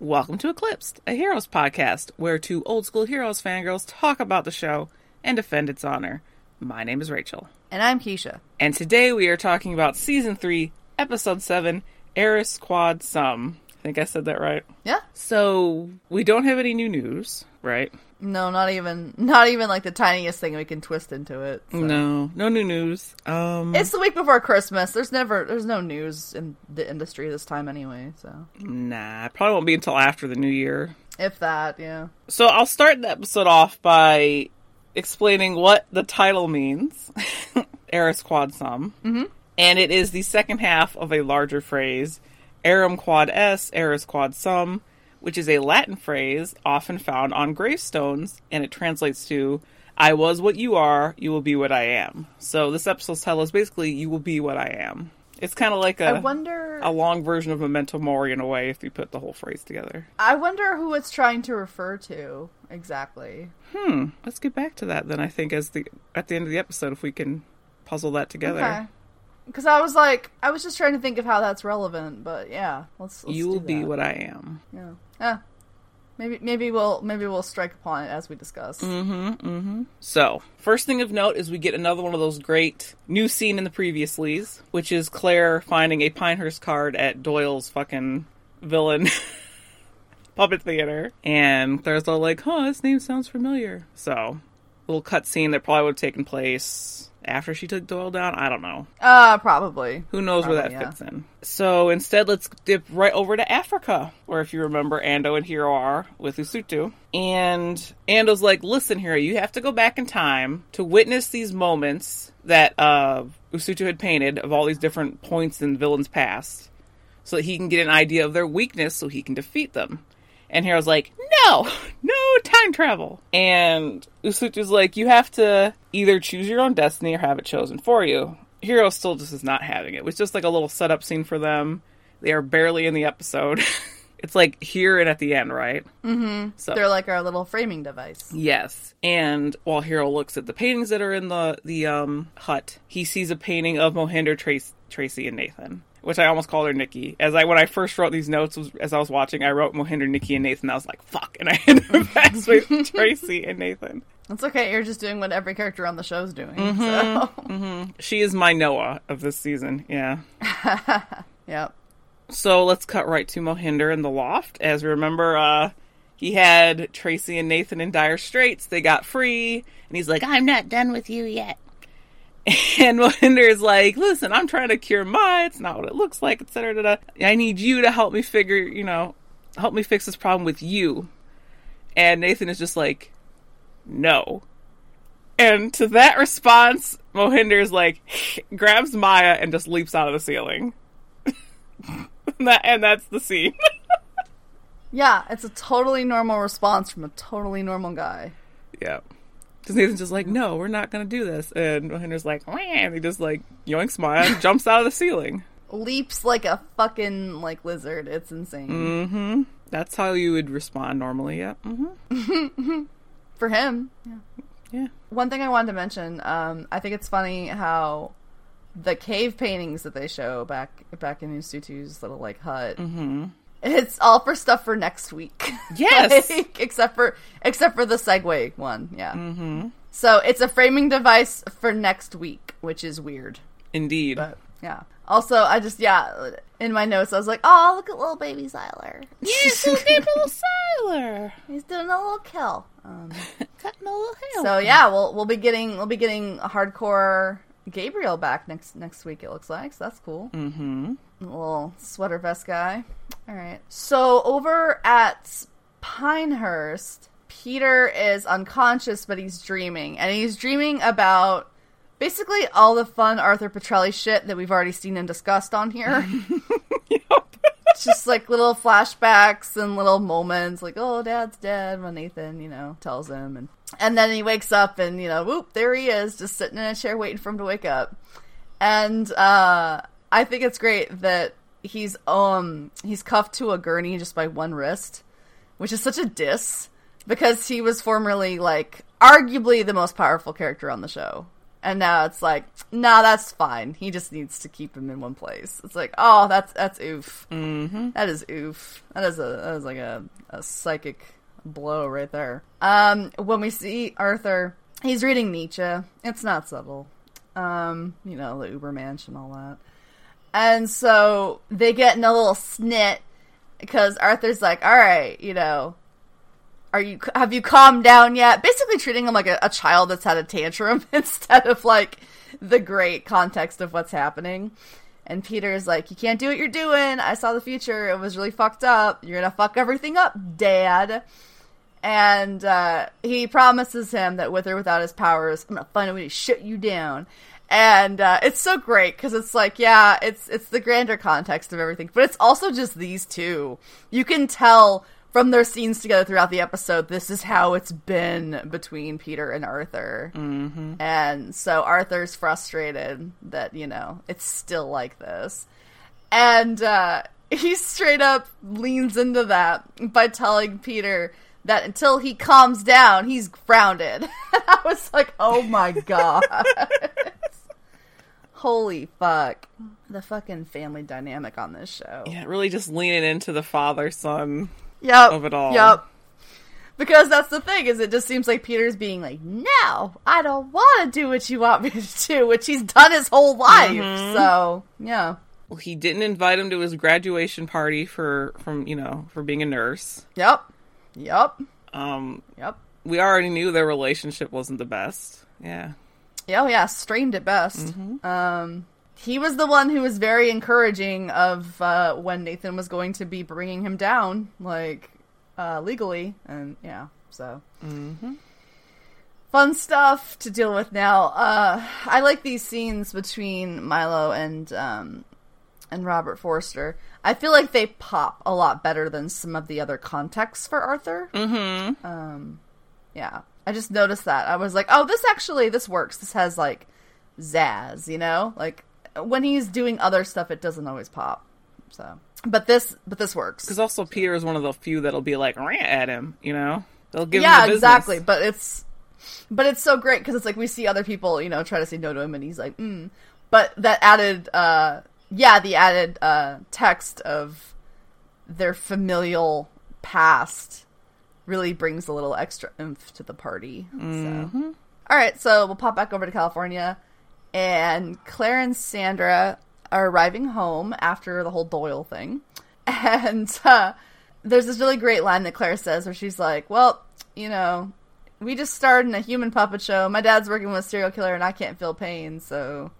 Welcome to Eclipsed, a Heroes podcast where two old school Heroes fangirls talk about the show and defend its honor. My name is Rachel. And I'm Keisha. And today we are talking about Season 3, Episode 7, Eris Quod Sum. I think I said that right. Yeah. So, we don't have any new news, right? No, not even not even like the tiniest thing we can twist into it. so. No, no new news. Um, It's the week before Christmas. There's never there's no news in the industry this time anyway, so nah, it probably won't be until after the new year. if that, yeah. So I'll start the episode off by explaining what the title means. Eris Quod Sum. Mm-hmm. And it is the second half of a larger phrase, Arum Quad S, Eris Quod Sum, which is a Latin phrase often found on gravestones, and it translates to I was what you are, you will be what I am. So this episode's title is basically You will be what I am. It's kind of like I a, wonder a long version of Memento Mori in a way if you put the whole phrase together. I wonder who it's trying to refer to exactly. Hmm. Let's get back to that then. I think as the at the end of the episode, if we can puzzle that together. Okay. Because I was like, I was just trying to think of how that's relevant, but yeah, let's. let's you will be what I am. Yeah. Yeah. Maybe maybe we'll maybe we'll strike upon it as we discuss. Mm. So, first thing of note is we get another one of those great new scene in the previous leads, which is Claire finding a Pinehurst card at Doyle's fucking villain puppet theater, and Claire's all like, "Huh, this name sounds familiar." So, little cut scene that probably would have taken place after she took Doyle down. I don't know. Uh, probably. Who knows where that yeah. fits in? So instead, let's dip right over to Africa, where if you remember, Ando and Hiro are with Usutu. And Ando's like, listen, Hiro, you have to go back in time to witness these moments that uh, Usutu had painted of all these different points in the villain's past so that he can get an idea of their weakness so he can defeat them. And Hiro's like, no, no time travel. And Usutu's like, you have to either choose your own destiny or have it chosen for you. Hiro still just is not having it. It was just like a little setup scene for them. They are barely in the episode. it's like here and at the end, right? Mm-hmm. So They're like our little framing device. Yes. And while Hiro looks at the paintings that are in the the um, hut, he sees a painting of Mohinder, Trace, Tracy, and Nathan. Which I almost called her Nikki. As I when I first wrote these notes, was, as I was watching, I wrote Mohinder, Nikki, and Nathan. I was like, "Fuck!" And I ended up with Tracy and Nathan. That's okay. You're just doing what every character on the show is doing. Mm-hmm. So, She is my Noah of this season. Yeah. yep. So let's cut right to Mohinder in the loft. As we remember, uh, he had Tracy and Nathan in dire straits. They got free, and he's like, "I'm not done with you yet." And Mohinder is like, "Listen, I'm trying to cure my. It's not what it looks like, etc. I need you to help me figure, you know, help me fix this problem with you." And Nathan is just like, "No." And to that response, Mohinder is like, grabs Maya and just leaps out of the ceiling. and, that, and that's the scene. Yeah, it's a totally normal response from a totally normal guy. yeah. Because Nathan's just like, no, we're not going to do this. And Mohinder's like, Wah, and he just like yoinks and jumps out of the ceiling. Leaps like a fucking like lizard. It's insane. Mm-hmm. That's how you would respond normally. Yeah. Mm-hmm. For him. Yeah. Yeah. One thing I wanted to mention, um, I think it's funny how the cave paintings that they show back back in Usutu's little like hut. Mm-hmm. It's all for stuff for next week. Yes. Like, except for except for the Segway one, yeah. Mm-hmm. So it's a framing device for next week, which is weird. Indeed. But yeah. Also, I just yeah, in my notes I was like, oh, look at little baby Sylar. yeah, so good little Sylar. He's doing a little kill. Um, Cutting a little hair. so yeah, we'll we'll be getting we'll be getting a hardcore Gabriel back next next week. It looks like so that's cool. Mm-hmm. Little sweater vest guy. All right. So over at Pinehurst, Peter is unconscious, but he's dreaming, and he's dreaming about basically all the fun Arthur Petrelli shit that we've already seen and discussed on here. Just like little flashbacks and little moments, like "Oh, Dad's dead" when Nathan, you know, tells him, and and then he wakes up and you know, whoop, there he is, just sitting in a chair waiting for him to wake up. And uh, I think it's great that he's um he's cuffed to a gurney just by one wrist, which is such a diss because he was formerly like arguably the most powerful character on the show. And now it's like, nah, that's fine. He just needs to keep him in one place. It's like, oh, that's that's oof. Mm-hmm. That is oof. That is a that is like a, a psychic blow right there. Um, when we see Arthur, he's reading Nietzsche. It's not subtle. Um, you know, the Ubermensch and all that. And so they get in a little snit because Arthur's like, all right, you know, are you have you calmed down yet? Basically treating him like a, a child that's had a tantrum instead of like the great context of what's happening. And Peter's like, you can't do what you're doing. I saw the future. It was really fucked up. You're gonna fuck everything up, Dad. And uh, he promises him that with or without his powers, I'm gonna find a way to shut you down. And uh, it's so great because it's like, yeah, it's it's the grander context of everything, but it's also just these two. You can tell from their scenes together throughout the episode, this is how it's been between Peter and Arthur. Mm-hmm. And so Arthur's frustrated that, you know, it's still like this. And uh, he straight up leans into that by telling Peter that until he calms down, he's grounded. I was like, oh my god. Holy fuck. The fucking family dynamic on this show. Yeah, really just leaning into the father son Yep. of it all. Yep. Because that's the thing, is it just seems like Peter's being like, No, I don't wanna do what you want me to do, which he's done his whole life. Mhm. So yeah. Well, he didn't invite him to his graduation party for from you know for being a nurse. Yep. Yep. Um, Yep. we already knew their relationship wasn't the best. Yeah. Yeah, oh yeah, strained at best. Um, he was the one who was very encouraging of uh, when Nathan was going to be bringing him down, like uh, legally, and yeah, so Mm-hmm. fun stuff to deal with now. Uh, I like these scenes between Milo and um, and Robert Forster. I feel like they pop a lot better than some of the other contexts for Arthur. Mm-hmm. Um, yeah, I just noticed that. I was like, oh, this actually this works. This has like zazz, you know, like when he's doing other stuff, it doesn't always pop. So, but this, but this works. Because also Peter is one of the few that'll be like rant at him. You know, they'll give him yeah, the exactly. But it's, but it's so great because it's like we see other people, you know, try to say no to him, and he's like, mm. But that added, uh, yeah, the added uh, text of their familial past really brings a little extra oomph to the party. So. Mhm. All right, so we'll pop back over to California, and Claire and Sandra are arriving home after the whole Doyle thing, and uh, there's this really great line that Claire says where she's like, "Well, you know, we just starred in a human puppet show. My dad's working with a serial killer, and I can't feel pain, so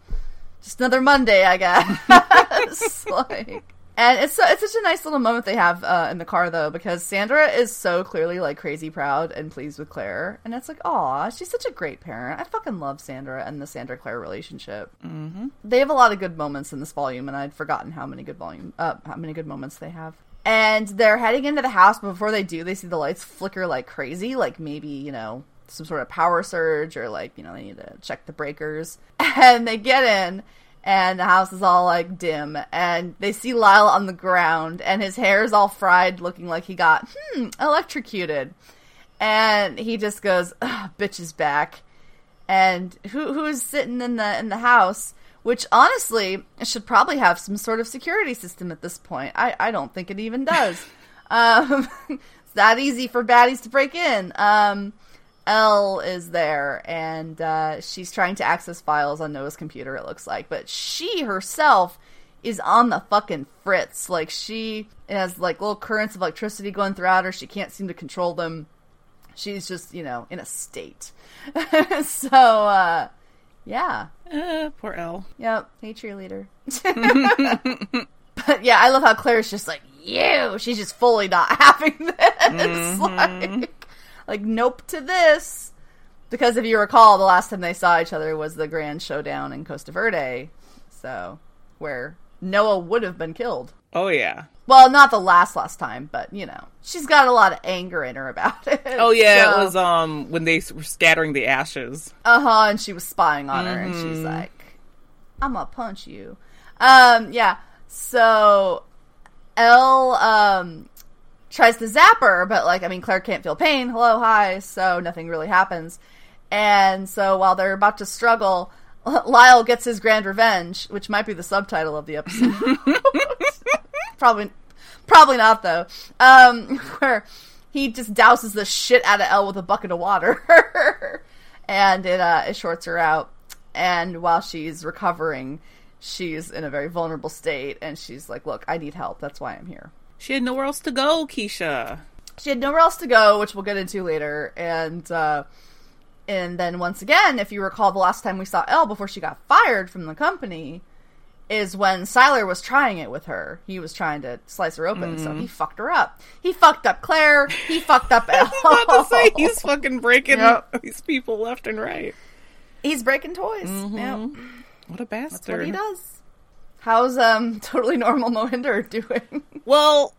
just another Monday, I guess." like. And it's so, it's such a nice little moment they have uh, in the car though, because Sandra is so clearly like crazy proud and pleased with Claire, and it's like, aw, she's such a great parent. I fucking love Sandra and the Sandra Claire relationship. Mm-hmm. They have a lot of good moments in this volume, and I'd forgotten how many good volume, uh, how many good moments they have. And they're heading into the house, but before they do, they see the lights flicker like crazy, like maybe you know some sort of power surge, or like you know they need to check the breakers. And they get in, and the house is all like dim, and they see Lyle on the ground, and his hair is all fried, looking like he got hmm electrocuted. And he just goes, Ugh, "Bitch is back." And who who is sitting in the in the house? Which honestly should probably have some sort of security system at this point. I I don't think it even does. um, it's that easy for baddies to break in. Um, Elle is there, and uh, she's trying to access files on Noah's computer. It looks like, but she herself is on the fucking fritz. Like she has like little currents of electricity going throughout her. She can't seem to control them. She's just you know in a state. so uh, yeah, Uh, poor Elle. yep. Hey cheerleader. but yeah, I love how Claire's just like you. She's just fully not having this. Like, like nope to this. Because if you recall, the last time they saw each other was the grand showdown in Costa Verde. So, where Noah would have been killed. Oh yeah. Well, not the last last time, but you know, she's got a lot of anger in her about it. Oh yeah. It was um when they were scattering the ashes. uh huh, and she was spying on her, and she's Mhm. like, "I'm gonna punch you." Um, yeah. So, Elle um tries to zap her, but like, I mean, Claire can't feel pain. Hello, hi. So nothing really happens, And so while they're about to struggle, Lyle gets his grand revenge, which might be the subtitle of the episode. probably, probably not though. Um, where he just douses the shit out of Elle with a bucket of water, and it uh, it shorts her out. And while she's recovering, she's in a very vulnerable state, and she's like, "Look, I need help. That's why I'm here." She had nowhere else to go, Keisha. She had nowhere else to go, which we'll get into later, and. uh and then once again, if you recall the last time we saw Elle before she got fired from the company, is when Sylar was trying it with her. He was trying to slice her open, so he fucked her up. He fucked up Claire. He fucked up Elle. about to say he's fucking breaking Yep. these people left and right. He's breaking toys. Yep. What a That's bastard. what he does. How's um totally normal Mohinder doing? Well,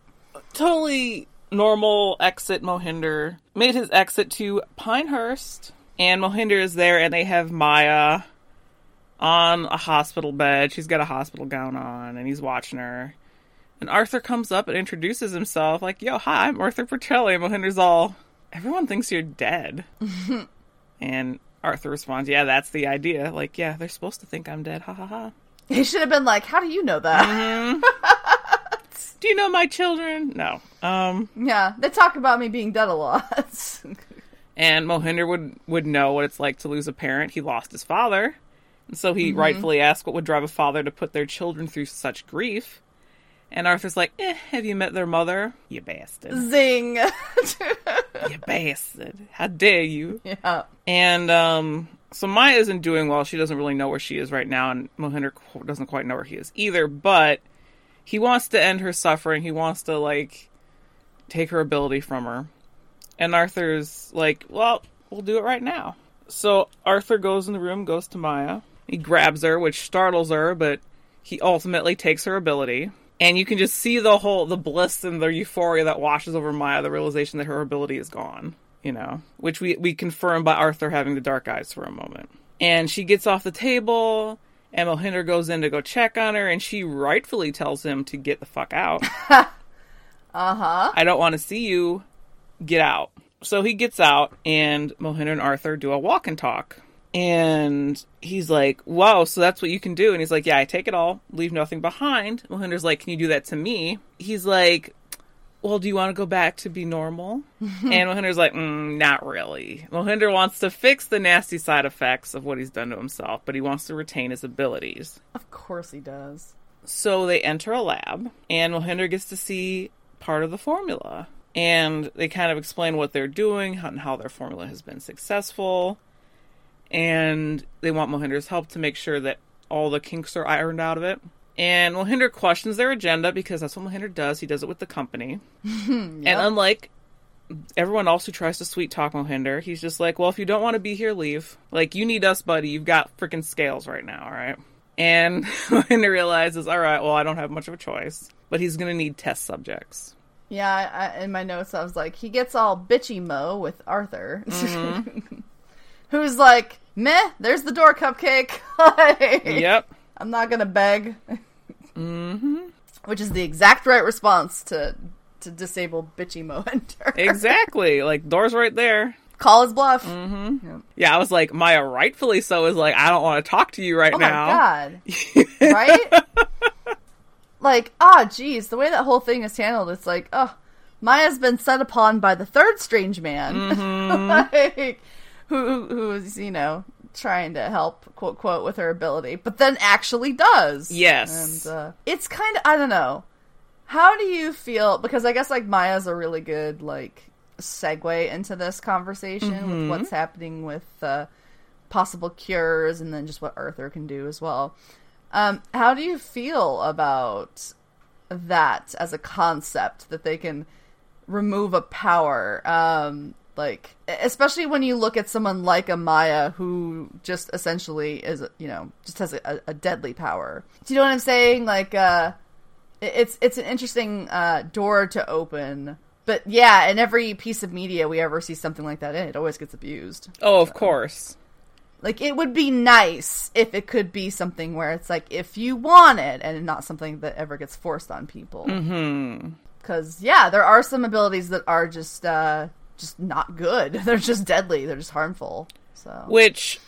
totally normal exit Mohinder made his exit to Pinehurst. And Mohinder is there and they have Maya on a hospital bed. She's got a hospital gown on and he's watching her. And Arthur comes up and introduces himself like, Yo, hi, I'm Arthur Petrelli. And Mohinder's all, Everyone thinks you're dead. and Arthur responds, Yeah, that's the idea. Like, yeah, they're supposed to think I'm dead. Ha ha ha. he should have been like, "How do you know that?" Do you know my children? No. Um, yeah, they talk about me being dead a lot. and Mohinder would would know what it's like to lose a parent. He lost his father, and so he rightfully asked what would drive a father to put their children through such grief. And Arthur's like, eh, "Have you met their mother? You bastard! Zing. you bastard! How dare you!" yeah. And um, so Maya isn't doing well. She doesn't really know where she is right now, and Mohinder doesn't quite know where he is either. But he wants to end her suffering. He wants to like take her ability from her. And Arthur's like, "Well, we'll do it right now." So Arthur goes in the room, goes to Maya. He grabs her, which startles her, but he ultimately takes her ability. And you can just see the whole the bliss and the euphoria that washes over Maya, the realization that her ability is gone, you know, which we we confirm by Arthur having the dark eyes for a moment. And she gets off the table, and Mohinder goes in to go check on her, and she rightfully tells him to get the fuck out. Uh huh. I don't want to see you. Get out. So he gets out, and Mohinder and Arthur do a walk and talk. And he's like, Wow, so that's what you can do. And he's like, Yeah, I take it all, leave nothing behind. Mohinder's like, Can you do that to me? He's like, Well, do you want to go back to be normal? and Mohinder's like, mm, Not really. Mohinder wants to fix the nasty side effects of what he's done to himself, but he wants to retain his abilities. Of course he does. So they enter a lab, and Mohinder gets to see part of the formula. And they kind of explain what they're doing and how their formula has been successful. And they want Mohinder's help to make sure that all the kinks are ironed out of it. And Mohinder questions their agenda because that's what Mohinder does. He does it with the company. And unlike everyone else who tries to sweet talk Mohinder, he's just like, well, if you don't want to be here, leave. Like, you need us, buddy. You've got freaking scales right now, all right? And Mohinder realizes, all right, well, I don't have much of a choice, but he's going to need test subjects. Yeah, I, in my notes I was like, he gets all bitchy mo with Arthur, mm-hmm. who's like, meh, there's the door cupcake. Like, Yep. I'm not gonna beg. Mm-hmm. Which is the exact right response to to disable bitchy mo enter. Exactly. like, door's right there. Call his bluff. Mm-hmm. Yeah, I was like, Maya, rightfully so, is like, I don't want to talk to you right Oh my now. god. right? like, ah, geez, the way that whole thing is handled, it's like, oh, Maya's been set upon by the third strange man, Mm-hmm. like, who who is you know trying to help quote quote with her ability, but then actually does. Yes. and uh, it's kind of I don't know. How do you feel? Because I guess like Maya's a really good like segue into this conversation Mm-hmm. with what's happening with uh, possible cures and then just what Arthur can do as well. Um, how do you feel about that as a concept that they can remove a power? Um, like, especially when you look at someone like a Maya who just essentially is, you know, just has a, a deadly power. Do you know what I'm saying? Like, uh, it's it's an interesting uh, door to open. But yeah, in every piece of media we ever see something like that in, it always gets abused. Oh, of course. Like it would be nice if it could be something where it's like if you want it and not something that ever gets forced on people. Mm-hmm. Cuz yeah, there are some abilities that are just uh just not good. They're just deadly. They're just harmful. So Which,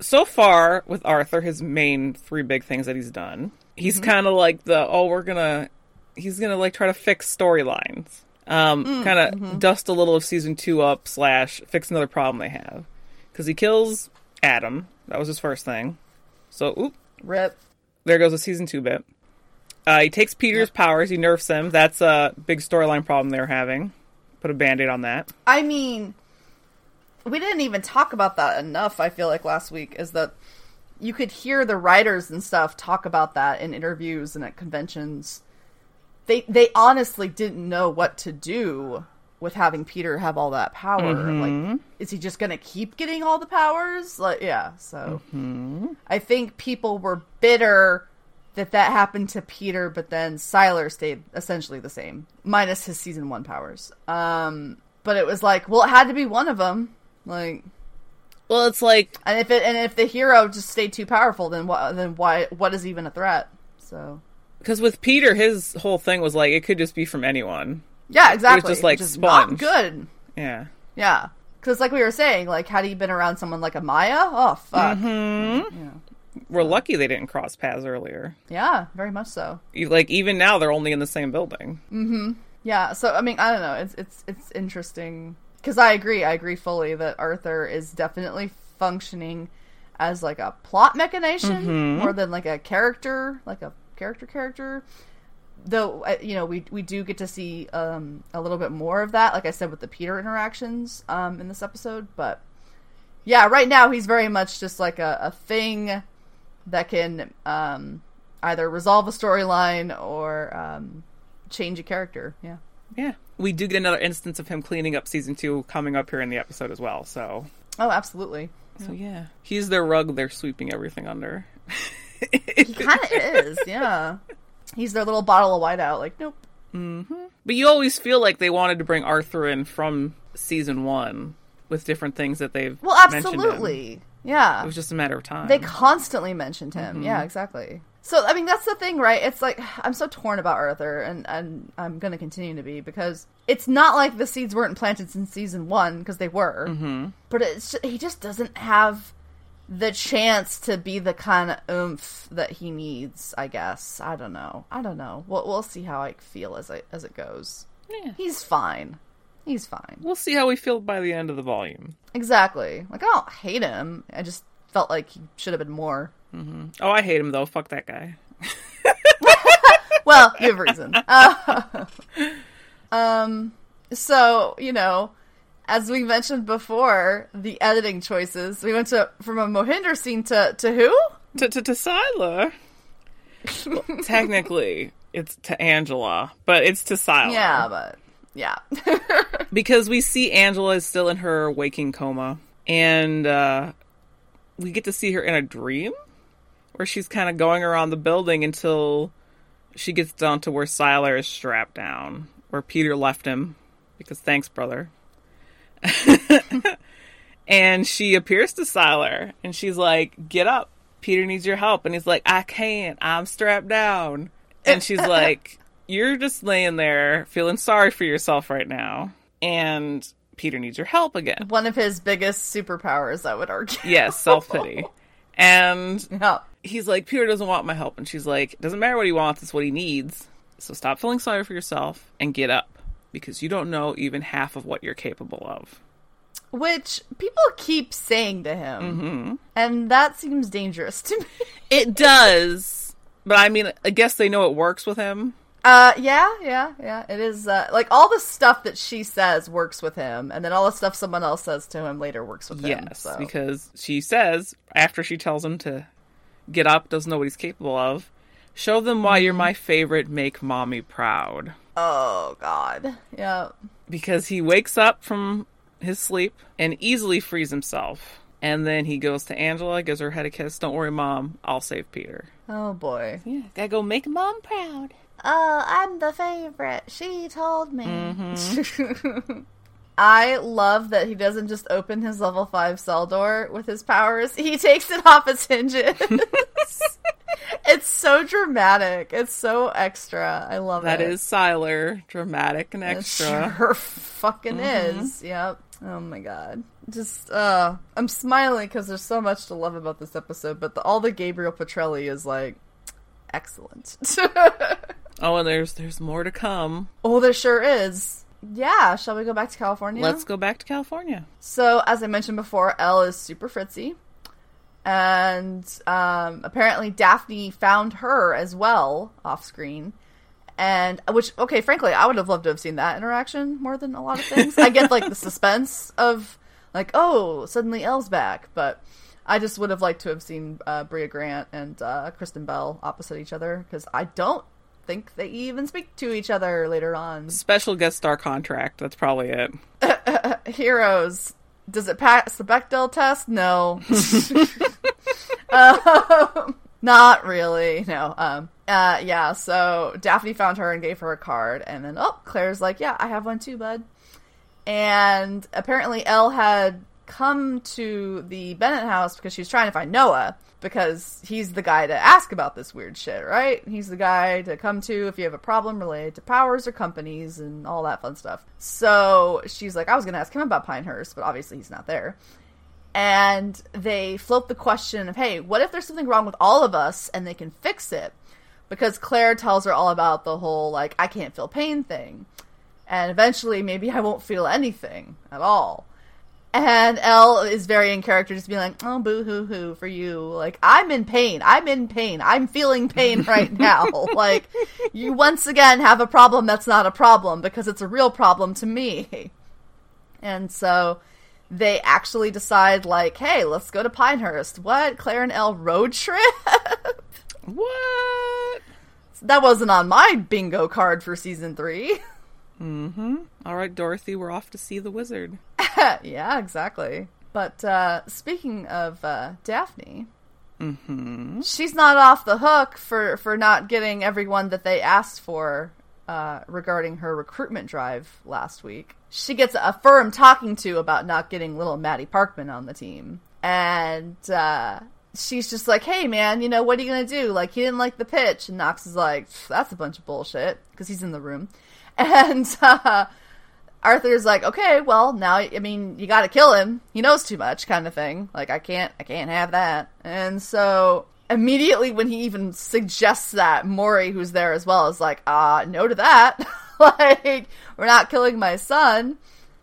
so far with Arthur, his main three big things that he's done, he's kind of like the oh we're gonna he's gonna like try to fix storylines, um, kind of dust a little of season two up slash fix another problem they have, because he kills Adam. That was his first thing. So oop, rip. there goes a season two bit. Uh, he takes Peter's powers, he nerfs him. That's a big storyline problem they're having. Put a band aid on that. I mean, we didn't even talk about that enough. I feel like last week is that you could hear the writers and stuff talk about that in interviews and at conventions. They they honestly didn't know what to do with having Peter have all that power. Like, mm-hmm. is he just gonna keep getting all the powers? Like, yeah. So, mm-hmm. I think people were bitter that that happened to Peter, but then Sylar stayed essentially the same, minus his season one powers. Um, but it was like, well, it had to be one of them. Like, Well, it's like and if it and if the hero just stayed too powerful, then what? Then why? What is even a threat? So because with Peter, his whole thing was like it could just be from anyone. yeah, exactly. just like Which is not sponge. good. Yeah. Yeah, because like we were saying, like had he been around someone like a Maya, oh fuck, Mm-hmm. yeah, We're lucky they didn't cross paths earlier. yeah, very much so. Like even now, they're only in the same building. Hmm. Yeah, so I mean, I don't know. It's it's it's interesting because I agree. I agree fully that Arthur is definitely functioning as like a plot mechanization more than like a character, like a character character. Though you know, we we do get to see um, a little bit more of that, like I said, with the Peter interactions um, in this episode. But yeah, right now he's very much just like a, a thing that can um, either resolve a storyline or um, change a character. Yeah. Yeah. We do get another instance of him cleaning up season two coming up here in the episode as well. So, Oh, absolutely. so yeah, he's their rug. They're sweeping everything under. He kind of is. Yeah. He's their little bottle of whiteout. Like, nope. But you always feel like they wanted to bring Arthur in from season one with different things that they've Well, absolutely. Yeah. It was just a matter of time. They constantly mentioned him. Mm-hmm. Yeah, exactly. So, I mean, that's the thing, right? It's like I'm so torn about Arthur, and and I'm going to continue to be because it's not like the seeds weren't planted since season one because they were, mm-hmm. but it's he just doesn't have the chance to be the kind of oomph that he needs. I guess I don't know. I don't know. We'll we'll see how I feel as I as it goes. Yeah. He's fine. He's fine. We'll see how we feel by the end of the volume. Exactly. Like I don't hate him. I just felt like he should have been more. Oh, I hate him though. Fuck that guy. Well, you have reason. Uh, um, so you know, as we mentioned before, the editing choices. We went to from a Mohinder scene to to who? To to, to Sylar. Well, technically, it's to Angela, but it's to Sylar. Yeah, but yeah, because we see Angela is still in her waking coma, and uh, we get to see her in a dream where she's kind of going around the building until she gets down to where Sylar is strapped down, where Peter left him. Because thanks, brother. and she appears to Sylar, and she's like, "Get up, Peter needs your help." And he's like, "I can't. I'm strapped down." And she's like, "You're just laying there feeling sorry for yourself right now." And Peter needs your help again. one of his biggest superpowers, I would argue. Yes, self pity. and Yeah. he's like, Peter doesn't want my help. And she's like, doesn't matter what he wants, it's what he needs. So stop feeling sorry for yourself and get up because you don't know even half of what you're capable of. Which people keep saying to him, Mm-hmm. and that seems dangerous to me. It does. But I mean, I guess they know it works with him. Uh, yeah, yeah, yeah. It is uh, like all the stuff that she says works with him, and then all the stuff someone else says to him later works with him. Yes, so. because she says, after she tells him to get up, doesn't know what he's capable of, show them why you're my favorite, make mommy proud. Oh God, yeah. because he wakes up from his sleep and easily frees himself. And then he goes to Angela, gives her head a kiss. Don't worry, mom, I'll save Peter. Oh boy. Yeah, gotta go make mom proud. Oh, I'm the favorite. She told me. Mm-hmm. I love that he doesn't just open his level five cell door with his powers. He takes it off its hinges. it's so dramatic. It's so extra. I love That it. is Sylar, dramatic and It extra. sure fucking mm-hmm. is. Yep. Oh my god. Just, uh, I'm smiling because there's so much to love about this episode, but the, all the Gabriel Petrelli is like, excellent. Oh, and there's there's more to come. oh, there sure is. Yeah, shall we go back to California? Let's go back to California. So, as I mentioned before, Elle is super fritzy. And um, apparently, Daphne found her as well off screen. And which, okay, frankly, I would have loved to have seen that interaction more than a lot of things. I get like the suspense of, like, oh, suddenly Elle's back. But I just would have liked to have seen uh, Brea Grant and uh, Kristen Bell opposite each other because I don't think they even speak to each other later on. Special guest star contract. That's probably it. heroes. Does it pass the Bechdel test? No. um, not really. No. Um. Uh. Yeah. So Daphne found her and gave her a card, and then oh, Claire's like, "Yeah, I have one too, bud." And apparently, Elle had come to the Bennett house because she's trying to find Noah because he's the guy to ask about this weird shit, right? He's the guy to come to if you have a problem related to powers or companies and all that fun stuff. So she's like, I was going to ask him about Pinehurst, but obviously he's not there. And they float the question of, hey, what if there's something wrong with all of us and they can fix it? Because Claire tells her all about the whole, like, I can't feel pain thing. And eventually, maybe I won't feel anything at all. And Elle is very in character, just being like, "Oh, boo hoo hoo for you." Like, I'm in pain. I'm in pain. I'm feeling pain right now. like, you once again have a problem that's not a problem because it's a real problem to me. And so they actually decide, like, "Hey, let's go to Pinehurst." What? Claire and Elle road trip? What? that wasn't on my bingo card for season three. Mm-hmm. All right, Dorothy, we're off to see the wizard. yeah, exactly. But uh, speaking of uh, Daphne, Mm-hmm. she's not off the hook for for not getting everyone that they asked for uh, regarding her recruitment drive last week. She gets a firm talking to about not getting little Maddie Parkman on the team, and uh, she's just like, "Hey, man, you know what are you gonna do? Like, he didn't like the pitch." And Knox is like, "That's a bunch of bullshit," because he's in the room, and. Uh, Arthur's like, okay, well, now, I mean, you gotta kill him. He knows too much, kind of thing. Like, I can't, I can't have that. And so, immediately when he even suggests that, Maury, who's there as well, is like, ah, no to that. like, we're not killing my son.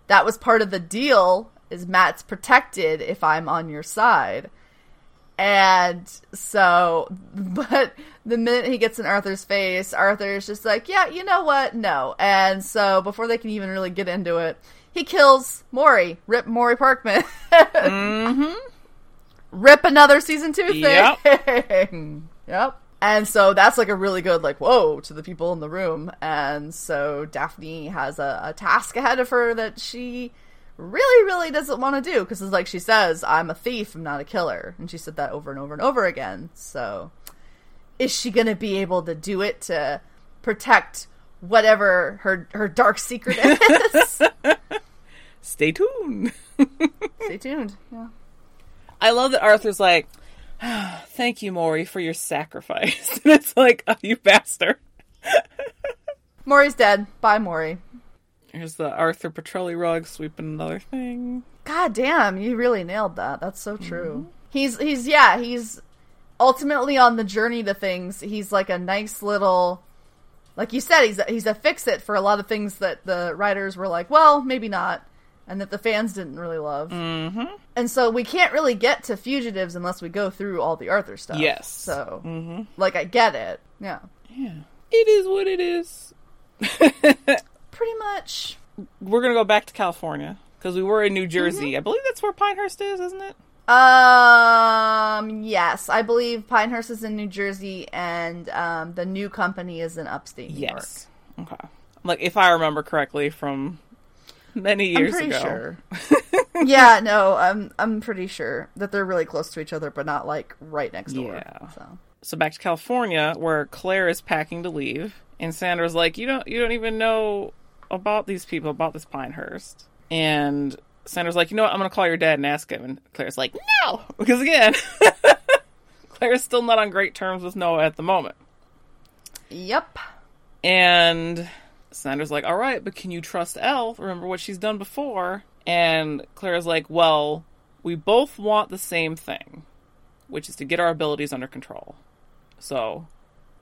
That was part of the deal, is Matt's protected if I'm on your side. And so, but the minute he gets in Arthur's face, Arthur's just like, yeah, you know what? No. And so, before they can even really get into it, he kills Maury. Rip Maury Parkman. Mm-hmm. Rip another season two thing. Yep. yep. And so that's like a really good, like, whoa to the people in the room. And so Daphne has a, a task ahead of her that she really, really doesn't want to do because it's like she says, I'm a thief, I'm not a killer. And she said that over and over and over again. So is she going to be able to do it to protect whatever her, her dark secret is? Stay tuned. Stay tuned. Yeah. I love that Arthur's like, "Thank you, Maury, for your sacrifice." and it's like, oh, you bastard. Maury's dead. Bye, Maury. Here's the Arthur Petrelli rug sweeping another thing. God damn, you really nailed that. That's so true. He's he's yeah, he's ultimately on the journey to things. He's like a nice little like you said, he's a, he's a fix it for a lot of things that the writers were like, well, maybe not, and that the fans didn't really love. Mm-hmm. And so we can't really get to fugitives unless we go through all the Arthur stuff. Yes. So Mm-hmm. like I get it. Yeah. Yeah. It is what it is. Pretty much. We're gonna go back to California because we were in New Jersey. I believe that's where Pinehurst is, isn't it? Um. Yes, I believe Pinehurst is in New Jersey, and um, the new company is in upstate New York. Yes. Okay. Like if I remember correctly from many I'm years pretty ago. sure. yeah, no, I'm I'm pretty sure that they're really close to each other, but not like right next door. Yeah. So So back to California, where Claire is packing to leave, and Sandra's like, "You don't, you don't even know about these people, about this Pinehurst." And Sandra's like, "You know what? I'm gonna call your dad and ask him." And Claire's like, "No," because again, Claire's still not on great terms with Noah at the moment. Yep. And Sandra's like, all right, but can you trust Elle? Remember what she's done before? And Claire's like, well, we both want the same thing, which is to get our abilities under control. So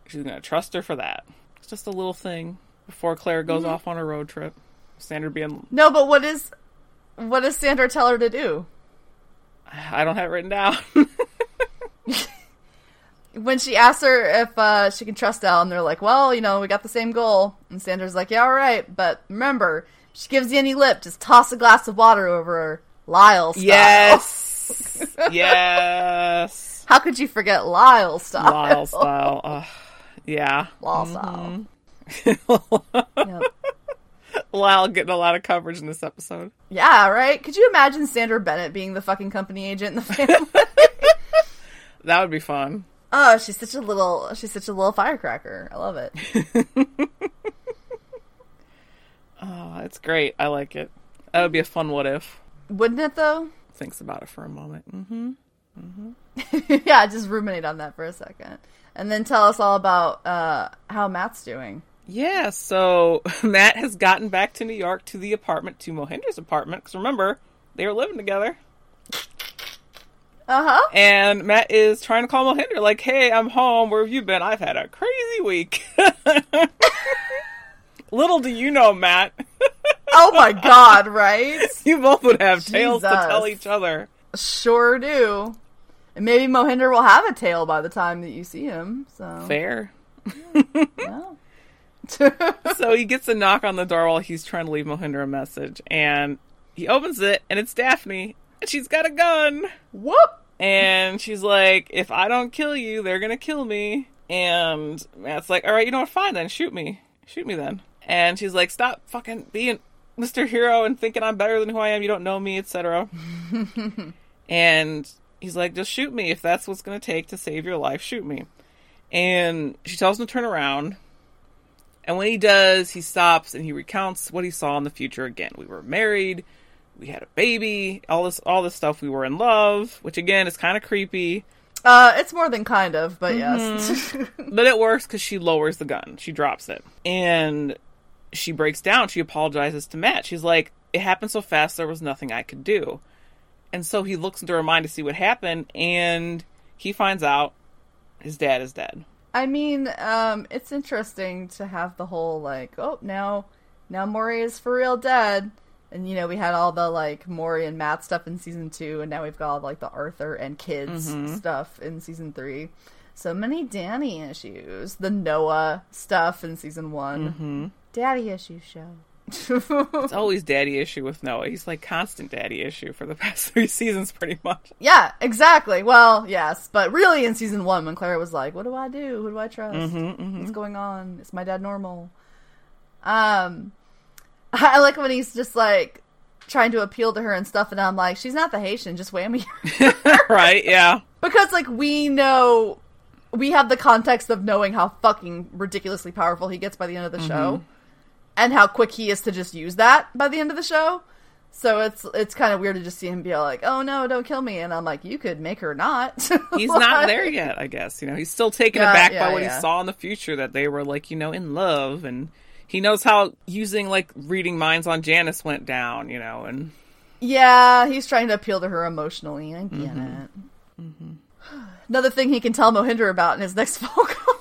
she's going to trust her for that. It's just a little thing before Claire goes Mm-hmm. off on a road trip. Sandra being, No, but what is what does Sandra tell her to do? I don't have it written down. When she asks her if uh, she can trust Elle, and they're like, "Well, you know, we got the same goal," and Sandra's like, "Yeah, all right, but remember, if she gives you any lip, just toss a glass of water over her, Lyle style." yes. yes. How could you forget Lyle style? Lyle style. Ugh. yeah. Lyle style. Mm-hmm. Yep. Lyle getting a lot of coverage in this episode. Yeah, right. Could you imagine Sandra Bennett being the fucking company agent in the family? That would be fun. oh, she's such a little, she's such a little firecracker. I love it. Oh, it's great. I like it. That would be a fun what if. Wouldn't it though? Thinks about it for a moment. hmm yeah, just ruminate on that for a second, and then tell us all about uh, how Matt's doing. Yeah, so Matt has gotten back to New York to the apartment, to Mohinder's apartment, because remember, they were living together. Uh huh. And Matt is trying to call Mohinder, like, hey, I'm home. Where have you been? I've had a crazy week. Little do you know, Matt, Oh my god, right? you both would have tales to tell each other. Sure do. And maybe Mohinder will have a tail by the time that you see him. So Fair. yeah. So he gets a knock on the door while he's trying to leave Mohinder a message, and he opens it, and it's Daphne, and she's got a gun, Whoop. and she's like, "If I don't kill you, they're gonna kill me." And Matt's like, "All right, you know what? Fine then, shoot me, shoot me then." And she's like, "Stop fucking being Mr. Hero and thinking I'm better than who I am. You don't know me, etc." and he's like, "Just shoot me if that's what's gonna take to save your life. Shoot me." And she tells him to turn around. And when he does, he stops and he recounts what he saw in the future again. We were married, we had a baby, all this all this stuff. We were in love, which again is kind of creepy, Uh, it's more than kind of, but yes. but it works cuz she lowers the gun. She drops it. And she breaks down. She apologizes to Matt. She's like, "It happened so fast there was nothing I could do." And so he looks into her mind to see what happened and he finds out his dad is dead. I mean, um, it's interesting to have the whole like, oh, now, now Maury is for real dead, and you know we had all the like Maury and Matt stuff in season two, and now we've got like the Arthur and kids stuff in season three. So many Danny issues, the Noah stuff in season one, Daddy issue show. It's always daddy issue with Noah. He's like constant daddy issue for the past three seasons, pretty much. yeah, exactly. Well, yes, but really in season one, when Clara was like, "What do I do? Who do I trust? Mm-hmm, mm-hmm. What's going on? Is my dad normal?" Um, I like when he's just like trying to appeal to her and stuff, and I'm like, "She's not the Haitian, just whammy." right? Yeah. because like we know, we have the context of knowing how fucking ridiculously powerful he gets by the end of the show, mm-hmm. And how quick he is to just use that by the end of the show. So it's it's kind of weird to just see him be like, "Oh no, don't kill me," and I'm like, "You could make her not." He's not there yet, I guess. You know, he's still taken Yeah, aback yeah, by what yeah. he saw in the future that they were like, you know, in love and he knows how using like reading minds on Janice went down, you know, and Yeah, he's trying to appeal to her emotionally. I get Mm-hmm. it. Another thing he can tell Mohinder about in his next phone call.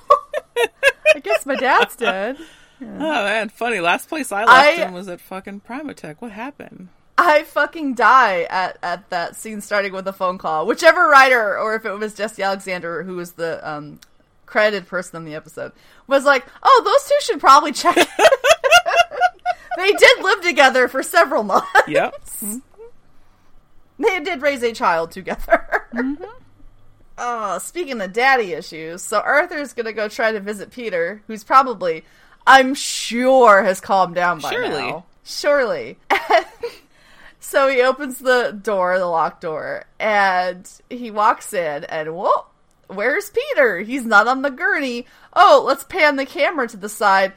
I guess my dad's dead. Oh man, funny. Last place I left I- him was at fucking Primatech. What happened? I fucking die at, at that scene starting with a phone call. Whichever writer, or if it was Jesse Alexander, who was the um, credited person in the episode, was like, "Oh, those two should probably check." they did live together for several months. Yep. They did raise a child together. Oh, speaking of daddy issues, so Arthur's gonna go try to visit Peter, who's probably, I'm sure, has calmed down by Surely. now. Surely. so he opens the door, the locked door, and he walks in, and whoa, where's Peter? He's not on the gurney. Oh, let's pan the camera to the side.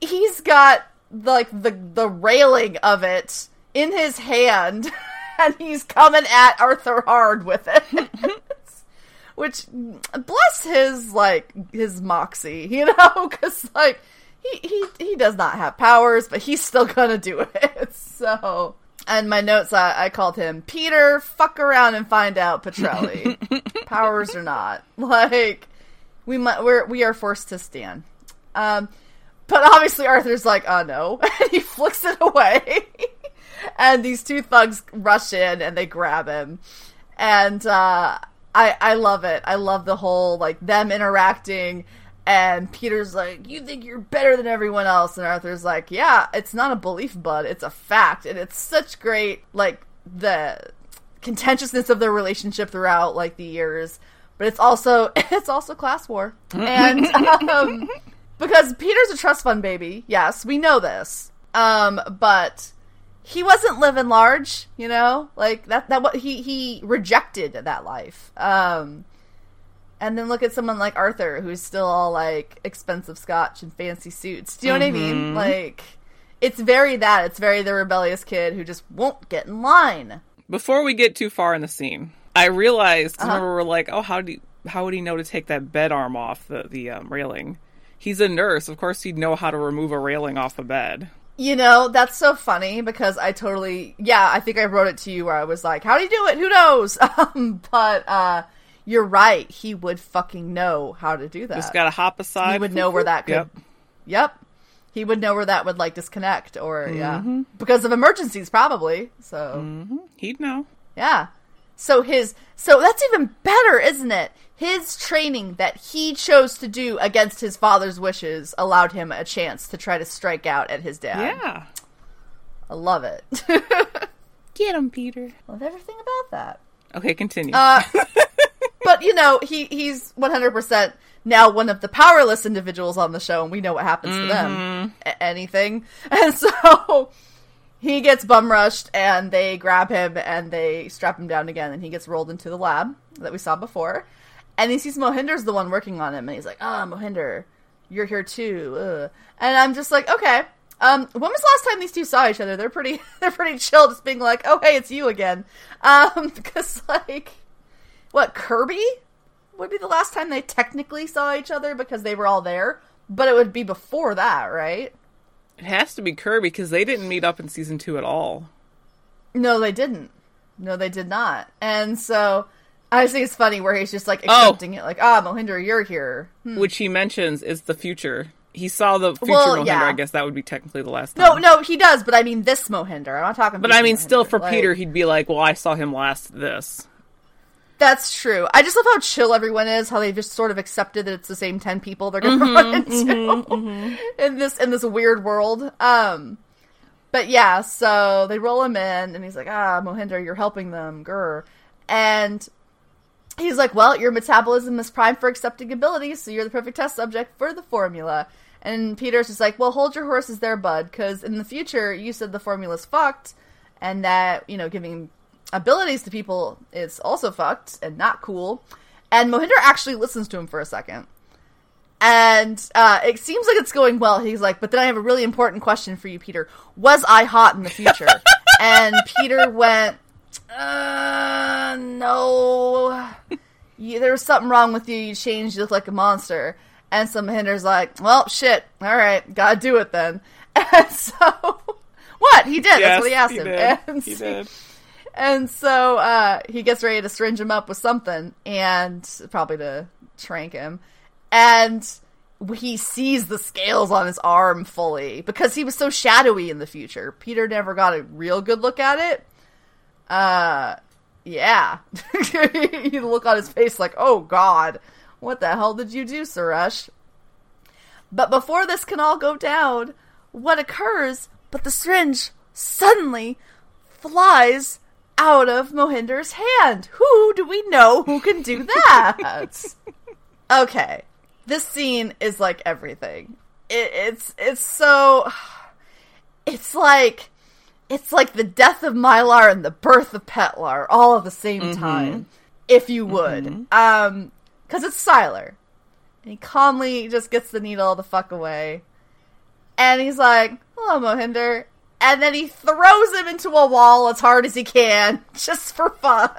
He's got like the the railing of it in his hand, and he's coming at Arthur hard with it. Which bless his like his moxie, you know, because like he he he does not have powers, but he's still gonna do it. So, and my notes, I, I called him Peter. Fuck around and find out, Petrelli. powers or not, like we might we're we are forced to stand. Um, but obviously Arthur's like, oh no, and he flicks it away. and these two thugs rush in and they grab him, and uh, I I love it. I love the whole like them interacting. And Peter's like, "You think you're better than everyone else?" And Arthur's like, "Yeah, it's not a belief, bud. It's a fact." And it's such great, like the contentiousness of their relationship throughout like the years, but it's also it's also class war, and um, because Peter's a trust fund baby. Yes, we know this. Um, but he wasn't living large, you know, like that. That what he he rejected that life. Um, and then look at someone like Arthur, who's still all like expensive scotch and fancy suits. Do you know what I mean? Like, it's very that. It's very the rebellious kid who just won't get in line. Before we get too far in the scene, I realized. 'cause Remember, we're like, oh, how do you, how would he know to take that bed arm off the the um, railing? He's a nurse. Of course, he'd know how to remove a railing off a bed. You know, that's so funny because I totally, yeah, I think I wrote it to you where I was like, how do you do it? Who knows? Um, but, uh, you're right. He would fucking know how to do that. Just gotta hop aside. he would know where that could, Yep. yep. He would know where that would like disconnect or, yeah. Mm-hmm. Because of emergencies, probably. So, He'd know. yeah. So his, so that's even better, isn't it? His training that he chose to do against his father's wishes allowed him a chance to try to strike out at his dad. Yeah. I love it. Get him, Peter. love everything about that. Okay, continue. Uh, but you know, he he's one hundred percent now one of the powerless individuals on the show, and we know what happens to them. A- anything, and so he gets bum rushed, and they grab him and they strap him down again, and he gets rolled into the lab that we saw before, and he sees Mohinder's the one working on him, and he's like, "Ah, Mohinder, you're here too," Ugh. and I'm just like, okay. Um, when was the last time these two saw each other? They're pretty, they're pretty chill, just being like, "Oh, hey, it's you again." Um, because like, what Kirby would be the last time they technically saw each other because they were all there, but it would be before that, right? it has to be Kirby because they didn't meet up in season two at all. No, they didn't. No, they did not. And so I just think it's funny where he's just like Oh. accepting it, like, "Ah, Mohinder, you're here." Hmm. Which he mentions is the future. He saw the future Well, Mohinder. yeah. I guess that would be technically the last time. No, no, he does, but I mean this Mohinder. I'm not talking. But I mean, still for Like, Peter, he'd be like, "Well, I saw him last this." That's true. I just love how chill everyone is. How they just sort of accepted that it's the same ten people they're going to Mm-hmm, run into in this in this weird world. Um, but yeah, so they roll him in, and he's like, "Ah, Mohinder, you're helping them, grr." And he's like, "Well, your metabolism is primed for accepting abilities, so you're the perfect test subject for the formula." And Peter's just like, "Well, hold your horses there, bud, because in the future, you said the formula's fucked, and that you know giving abilities to people is also fucked and not cool." And Mohinder actually listens to him for a second. And uh, it seems like it's going well. He's like, but then I have a really important question for you, Peter. Was I hot in the future? and Peter went, uh, no. You, there was something wrong with you. You changed. You look like a monster. And some Hinder's like, well, shit. All right, gotta do it then. And so, what he did? That's what he asked him. Did. And He did. And so uh, he gets ready to syringe him up with something, and probably to trank him. And he sees the scales on his arm fully because he was so shadowy in the future. Peter never got a real good look at it. Uh, yeah. you look on his face like, oh god, what the hell did you do, Suresh? But before this can all go down, what occurs? But the syringe suddenly flies out of Mohinder's hand. Who do we know who can do that? okay, this scene is like everything. It, it's it's so it's like it's like the death of Mylar and the birth of Petlar all at the same time, if you would. Um, because it's Sylar, and he calmly just gets the needle the fuck away, and he's like, "Hello, Mohinder," and then he throws him into a wall as hard as he can, just for fun.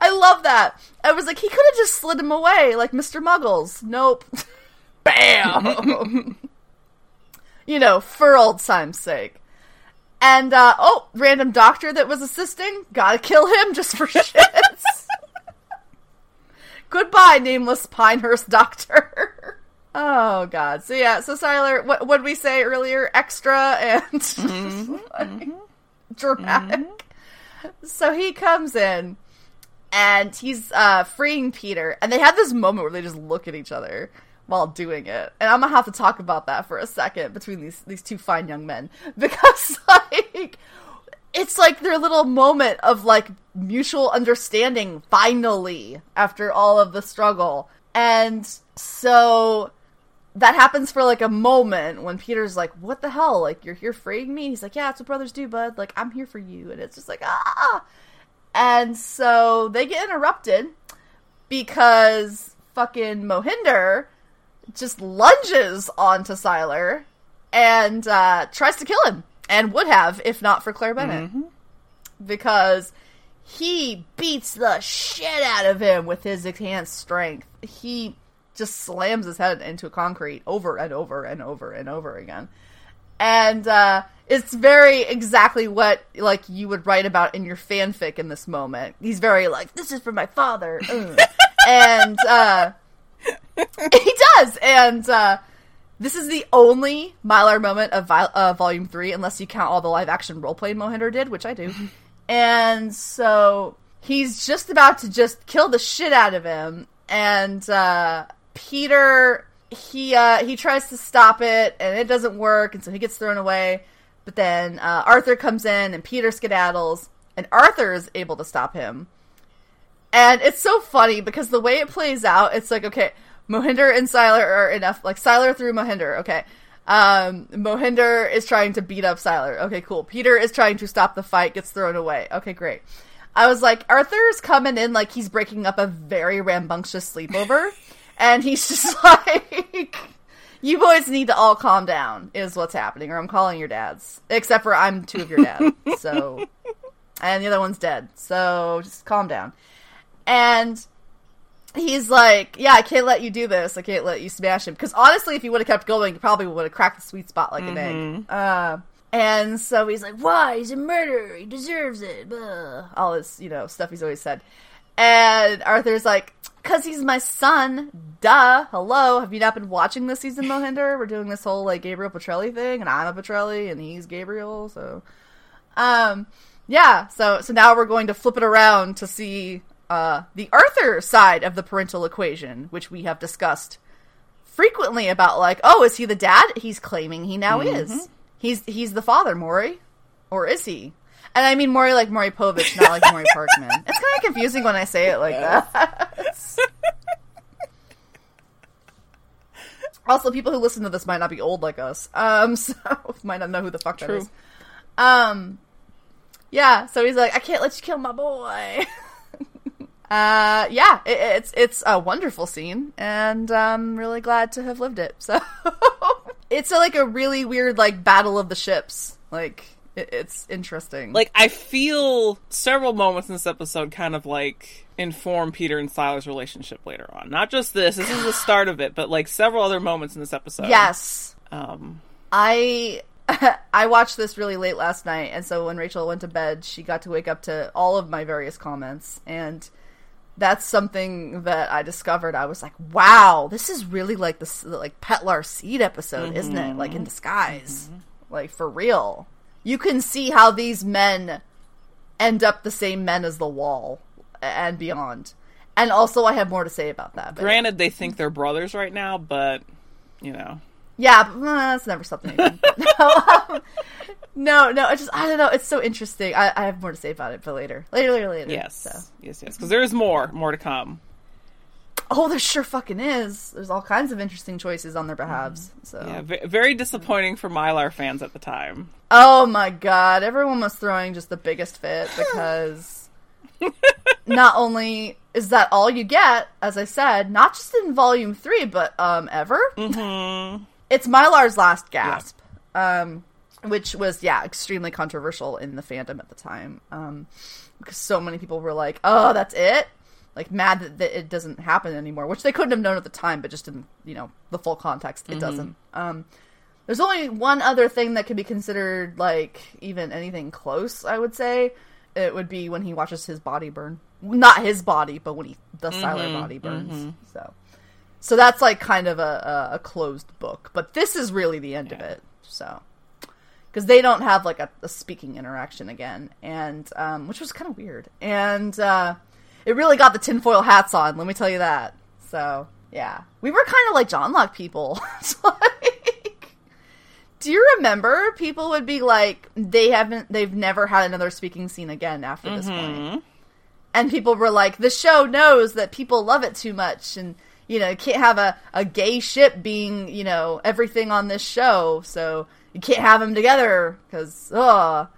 I love that. I was like, he could have just slid him away like Mr. Muggles. Nope. bam. you know, for old time's sake. And uh, oh, random doctor that was assisting, gotta kill him just for shits. Goodbye, nameless Pinehurst doctor. Oh god. So yeah, so Sylar, what what did we say earlier? Extra and mm-hmm. dramatic. Mm-hmm. So he comes in and he's uh, freeing Peter, and they have this moment where they just look at each other while doing it. And I'm gonna have to talk about that for a second between these these two fine young men because like it's like their little moment of like mutual understanding finally after all of the struggle. And so that happens for like a moment when Peter's like, "What the hell? Like you're here freeing me?" He's like, "Yeah, it's what brothers do, bud. Like I'm here for you." And it's just like, "Ah." And so they get interrupted because fucking Mohinder just lunges onto Sylar and uh, tries to kill him, and would have if not for Claire Bennett, mm-hmm. because he beats the shit out of him with his enhanced strength. He just slams his head into concrete over and over and over and over again, and uh, it's very exactly what like you would write about in your fanfic in this moment. He's very like, "This is for my father," and. uh he does, and uh, this is the only Mylar moment of uh, Volume Three, unless you count all the live action role play Mohinder did, which I do. and so he's just about to just kill the shit out of him, and uh, Peter he uh, he tries to stop it, and it doesn't work, and so he gets thrown away. But then uh, Arthur comes in, and Peter skedaddles, and Arthur is able to stop him. And it's so funny because the way it plays out, it's like, okay, Mohinder and Sylar are enough. Like Sylar through Mohinder. Okay. Um, Mohinder is trying to beat up Sylar. Okay, cool. Peter is trying to stop the fight, gets thrown away. Okay, great. I was like, Arthur's coming in like he's breaking up a very rambunctious sleepover, and he's just like, "You boys need to all calm down," is what's happening, or I'm calling your dads. Except for I'm two of your dads, so, and the other one's dead. So just calm down. And he's like, yeah, I can't let you do this. I can't let you smash him. Because honestly, if you would have kept going, you probably would have cracked the sweet spot like mm-hmm. an egg. Uh, and so he's like, why? He's a murderer. He deserves it. Blah. All this, you know, stuff he's always said. And Arthur's like, because he's my son. Duh. Hello. Have you not been watching this season, Mohinder? We're doing this whole, like, Gabriel Petrelli thing, and I'm a Petrelli, and he's Gabriel, so. Um, yeah, so, so now we're going to flip it around to see uh, the Arthur side of the parental equation, which we have discussed frequently about like, oh, is he the dad? He's claiming he now mm-hmm. is. He's he's the father, Maury, or is he? And I mean Maury like Maury Povich, not like Maury Parkman. It's kind of confusing when I say it like that. also, people who listen to this might not be old like us, um, so might not know who the fuck True. that is. Um, yeah. So he's like, I can't let you kill my boy. uh, yeah, it, it's it's a wonderful scene, and I'm really glad to have lived it. So it's a, like a really weird like battle of the ships. Like it's interesting. Like I feel several moments in this episode kind of like inform Peter and Sylar's relationship later on. Not just this. This is the start of it, but like several other moments in this episode. Yes. Um, I I watched this really late last night, and so when Rachel went to bed, she got to wake up to all of my various comments, and that's something that I discovered. I was like, wow, this is really like the like Petlar Seed episode, mm-hmm. isn't it? Like in disguise, mm-hmm. like for real. You can see how these men end up the same men as the Wall and beyond. And also, I have more to say about that. Granted, yeah. they think they're brothers right now, but you know. Yeah, but, that's never something. no, um, no, no. It's just I don't know. It's so interesting. I, I have more to say about it, but later, later, later, later. Yes, so. yes, yes. Because there is more, more to come. Oh, there sure fucking is. There's all kinds of interesting choices on their behalves. Mm-hmm. So yeah, v- very disappointing for Mylar fans at the time. Oh my god, everyone was throwing just the biggest fit because not only is that all you get, as I said, not just in Volume Three, but um ever. Mm-hmm. It's Mylar's last gasp. Yeah. Um which was yeah extremely controversial in the fandom at the time um, because so many people were like oh that's it like mad that, that it doesn't happen anymore, which they couldn't have known at the time, but just in you know the full context, it doesn't. Um, there's only one other thing that could be considered like even anything close. I would say it would be when he watches his body burn, not his body, but when he the Sylar body burns. So, so that's like kind of a, a, closed book. But this is really the end of it. So, because they don't have like a, a speaking interaction again, and um, which was kind of weird, and uh, it really got the tinfoil hats on. Let me tell you that. So yeah, we were kind of like John Locke people. Like, do you remember people would be like they haven't, they've never had another speaking scene again after this mm-hmm. point. and people were like, the show knows that people love it too much, and you know, you can't have a, a gay ship being, you know, everything on this show, so you can't have them together because, oh,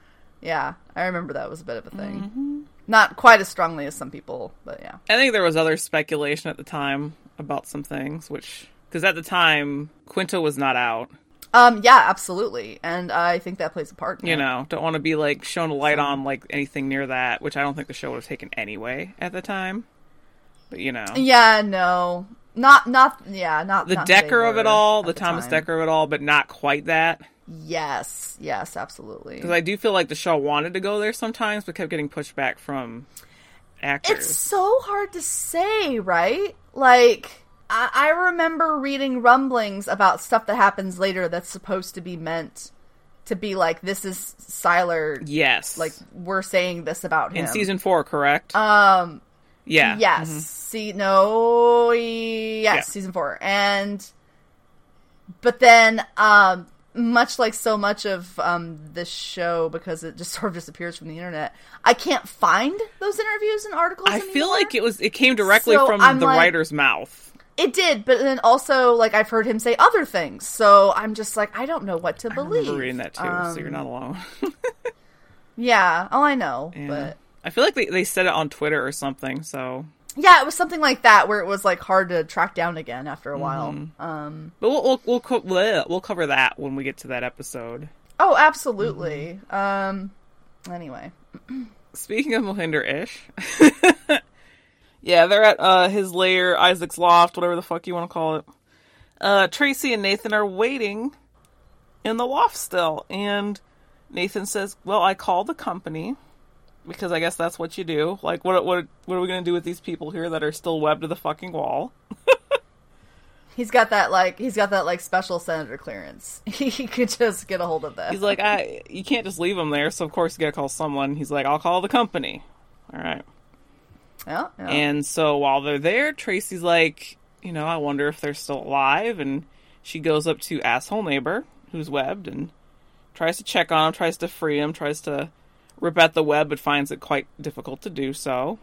yeah, I remember that was a bit of a thing. Mm-hmm. Not quite as strongly as some people, but yeah. I think there was other speculation at the time about some things, which because at the time Quinto was not out. Um, yeah, absolutely, and I think that plays a part. You it. know, don't want to be like shown a light on like anything near that, which I don't think the show would have taken anyway at the time. But you know, Yeah, no, not not yeah, not the not Decker of it all, at the Thomas time. Decker of it all, but not quite that. Yes, yes, absolutely. Because I do feel like the show wanted to go there sometimes, but kept getting pushed back from actors. It's so hard to say, right? Like, I, I remember reading rumblings about stuff that happens later that's supposed to be meant to be like, this is Sylar. yes, Like, we're saying this about him. in season four, correct? Um, yeah, yes. Mhm. See, no, yes, Yeah. season four. And, but then, um, much like so much of um, this show, because it just sort of disappears from the internet, I can't find those interviews and articles. I feel like it was it came directly So from I'm the like- writer's mouth. It did, but then also like I've heard him say other things, so I'm just like I don't know what to believe. remember reading that too, so you're Um, not alone. Yeah, oh I know, Yeah. but I feel like they, they said it on Twitter or something. So, yeah, it was something like that where it was like hard to track down again after a while. Mm-hmm. Um, but we'll we'll we'll, co- we'll cover that when we get to that episode. oh, absolutely. Um, anyway, Speaking of Mohinder Ish, yeah, they're at uh, his lair, Isaac's loft, whatever the fuck you want to call it. Uh, Tracy and Nathan are waiting in the loft still, and Nathan says, "Well, I called the company because I guess that's what you do. Like, what what what are we gonna do with these people here that are still webbed to the fucking wall?" he's got that like he's got that like special senator clearance. he could just get a hold of this. He's like, "I you can't just leave them there, so of course you gotta call someone." He's like, "I'll call the company." All right. Yeah, yeah. And so while they're there, Tracy's like, you know, I wonder if they're still alive. And she goes up to asshole neighbor who's webbed and tries to check on him, tries to free him, tries to rip at the web, but finds it quite difficult to do so.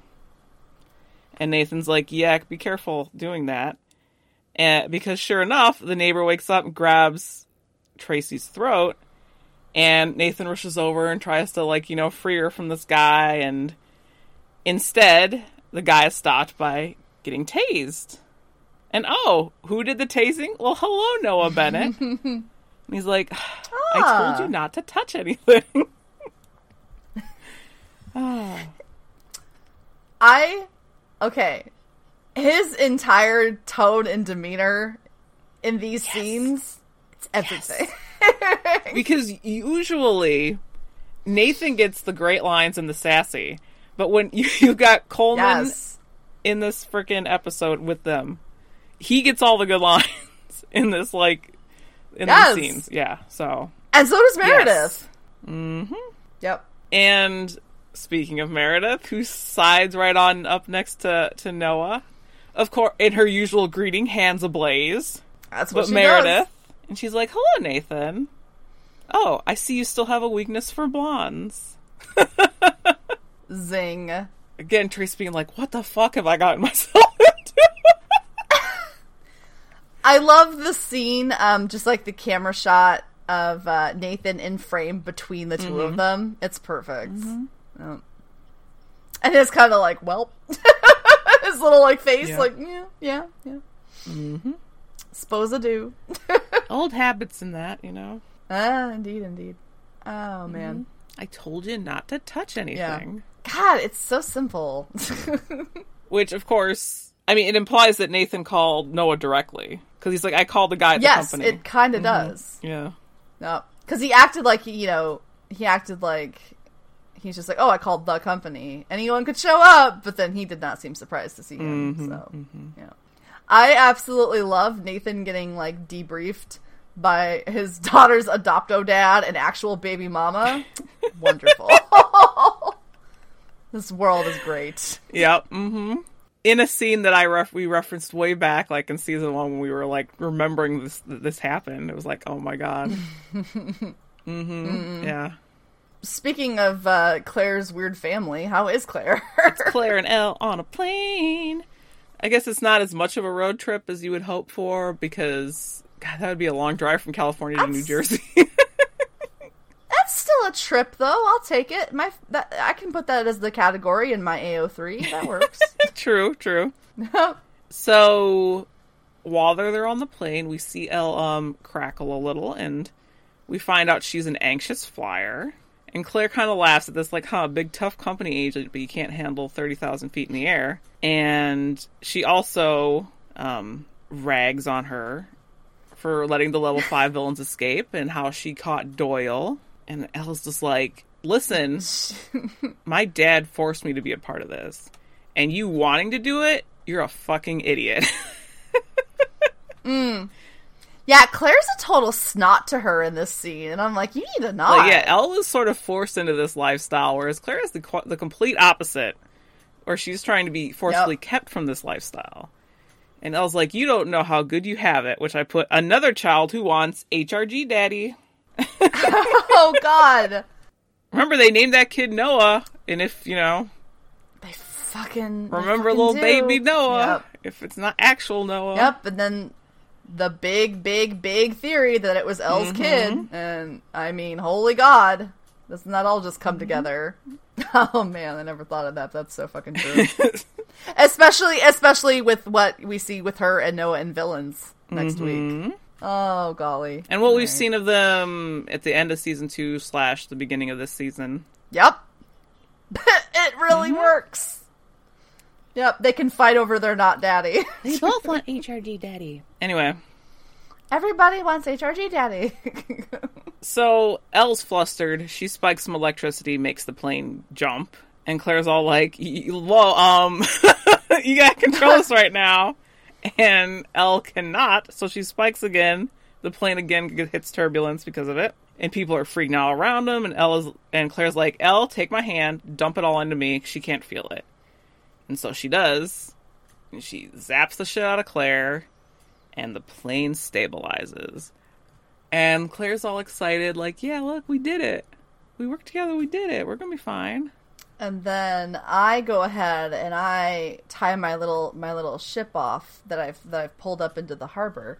And Nathan's like, yeah, be careful doing that. And because sure enough, the neighbor wakes up and grabs Tracy's throat. And Nathan rushes over and tries to, like, you know, free her from this guy. And Instead, the guy is stopped by getting tased. And oh, who did the tasing? Well, hello, Noah Bennett. and he's like, I ah. told you not to touch anything. Ah. I okay. His entire tone and demeanor in these scenes, it's everything. because usually Nathan gets the great lines and the sassy. But when you, you got Coleman yes. in this freaking episode with them, he gets all the good lines in this, like, in Yes. these scenes. Yeah, so. And so does Meredith. Yes. Mm-hmm. Yep. And speaking of Meredith, who sides right on up next to, to Noah, of course, in her usual greeting, hands ablaze. That's what But Meredith, and she's like, "Hello, Nathan. Oh, I see you still have a weakness for blondes." Zing. Again, Trace being like, "What the fuck have I gotten myself into?" I love the scene, um, just like the camera shot of uh, Nathan in frame between the 2 Mm-hmm. of them. It's perfect. Yep. And it's kind of like, well, his little like face, Yeah. like, yeah, yeah, yeah. Mm-hmm. Suppose I do. Old habits in that, you know. ah, indeed, indeed. Oh man, I told you not to touch anything. God, it's so simple. Which, of course, I mean, it implies that Nathan called Noah directly because he's like, "I called the guy at yes, the company." it kind of mm-hmm. does. Yeah. No, because he acted like you know, he acted like he's just like, oh, I called the company. Anyone could show up, but then he did not seem surprised to see him. Mm-hmm, so, mm-hmm. yeah, I absolutely love Nathan getting like debriefed by his daughter's adopto dad and actual baby mama. Wonderful. This world is great. Yep. Mm-hmm. In a scene that I ref- we referenced way back, like in season one, when we were like remembering this this happened, it was like, oh my god. mm-hmm. Yeah. Speaking of uh, Claire's weird family, how is Claire? Claire and Elle on a plane. I guess it's not as much of a road trip as you would hope for because God, that would be a long drive from California to New Jersey. That's still a trip, though. I'll take it. My that, I can put that as the category in my AO3. That works. true, true. So while they're there on the plane, we see Elle um, crackle a little, and we find out she's an anxious flyer. And Claire kind of laughs at this, like, huh, big tough company agent, but you can't handle 30,000 feet in the air. And she also um, rags on her for letting the level 5 villains escape and how she caught Doyle. And Elle's just like, listen, my dad forced me to be a part of this. And you wanting to do it, you're a fucking idiot. Mm. yeah, Claire's a total snot to her in this scene, and I'm like, you need to not. Like, yeah, Elle is sort of forced into this lifestyle, whereas Claire is the the complete opposite, where she's trying to be forcibly Yep. kept from this lifestyle. And Elle's like, you don't know how good you have it, which I put another child who wants HRG daddy. oh God, Remember, they named that kid Noah, and if you know, they fucking they remember fucking little do. baby Noah, Yep. if it's not actual Noah. Yep, and then the big, big, big theory that it was Elle's Mm-hmm. kid, and I mean, holy God, doesn't that all just Mm-hmm. come together? Oh man, I never thought of that. That's so fucking true. especially, especially with what we see with her and Noah and villains next Mm-hmm. week. Oh golly, And what we've Right. seen of them at the end of season two slash the beginning of this season. Yep, it really Mm-hmm. works. Yep, they can fight over their not daddy. They both want HRG daddy. Anyway, Everybody wants HRG daddy. so Elle's flustered. She spikes some electricity, makes the plane jump. And Claire's all like, "Whoa, um, you gotta control this right now." And Elle cannot, so she spikes again. The plane again hits turbulence because of it, and people are freaking out around them. And Elle is, and Claire's like, "Elle, take my hand, dump it all into me. She can't feel it." And so she does. And she zaps the shit out of Claire, and the plane stabilizes. And Claire's all excited, like, yeah, look, we did it. We worked together, we did it. We're gonna be fine. And then I go ahead and I tie my little my little ship off that I've that I've pulled up into the harbor.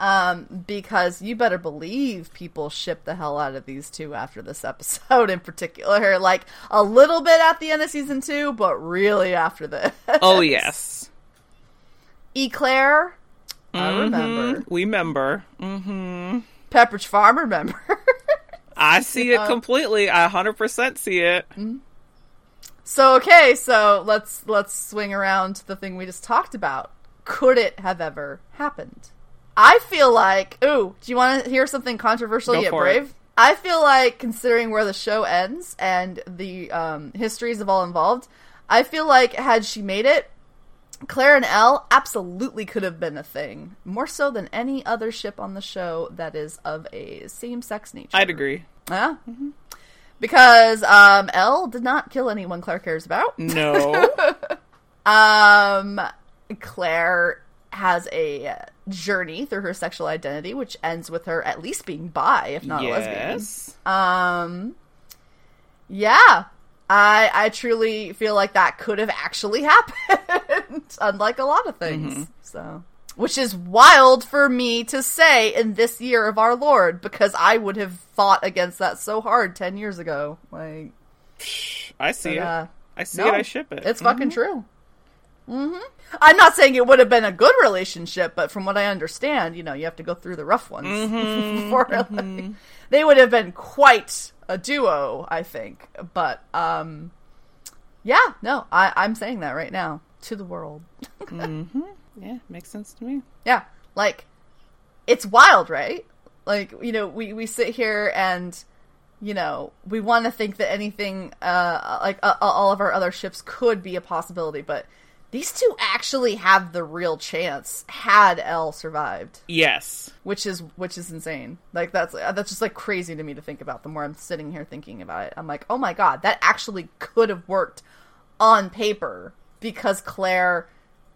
Um, because you better believe people ship the hell out of these two after this episode in particular. Like a little bit at the end of season two, but really after this. Oh, yes. Eclair, I remember. We remember. Mm-hmm. Pepperidge Farm, remember. I see it Uh, completely. I 100% see it. So okay, so let's let's swing around to the thing we just talked about. Could it have ever happened? I feel like, ooh, do you want to hear something controversial Go yet for it. brave? I feel like, considering where the show ends and the um, histories of all involved, I feel like had she made it, Claire and Elle absolutely could have been a thing, more so than any other ship on the show that is of a same-sex nature. I'd agree. Yeah. Because um, Elle did not kill anyone Claire cares about. No. Um, Claire has a journey through her sexual identity, which ends with her at least being bi, if not a lesbian. yes. Um, yeah, I I truly feel like that could have actually happened, unlike a lot of things. Mm-hmm. So, which is wild for me to say in this year of our Lord, because I would have fought against that so hard ten years ago. Like, I see yeah. it. Uh, I see No, it. I ship it. It's fucking mm-hmm. true. hmm I'm not saying it would have been a good relationship, but from what I understand, you know, you have to go through the rough ones mm-hmm. before like, mm-hmm. they would have been quite a duo, I think. But um, yeah, no, I, I'm saying that right now. to the world. Yeah, makes sense to me. Yeah, like it's wild, right? Like you know, we we sit here and you know we want to think that anything uh like uh, all of our other ships could be a possibility, but these two actually have the real chance had Elle survived, Yes. which is which is insane. Like that's that's just like crazy to me to think about. The more I'm sitting here thinking about it, I'm like, oh my god, that actually could have worked on paper because Claire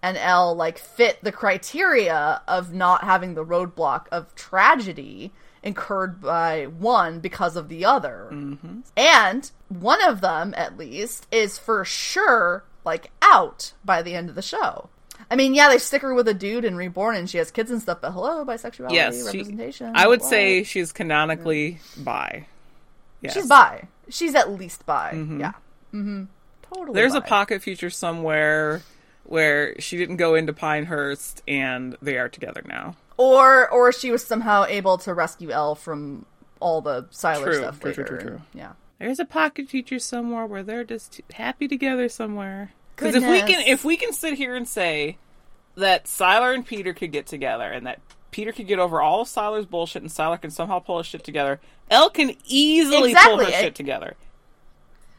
and Elle like fit the criteria of not having the roadblock of tragedy incurred by one because of the other. And one of them, at least, is for sure like out by the end of the show. I mean, yeah, they stick her with a dude and Reborn and she has kids and stuff, but hello, bisexuality, Yes. she- representation. I would what? say she's canonically bi. Yes. she's bi. She's at least bi. Yeah. Mm-hmm. Totally. There's a pocket future somewhere where she didn't go into Pinehurst and they are together now. or or she was somehow able to rescue Elle from all the Sylar True, stuff true, true, true, true. Yeah. There's a pocket future somewhere where they're just happy together somewhere. Because if we can, if we can sit here and say that Sylar and Peter could get together, and that Peter could get over all of Sylar's bullshit, and Sylar can somehow pull his shit together, Elle can easily pull her Exactly. shit together.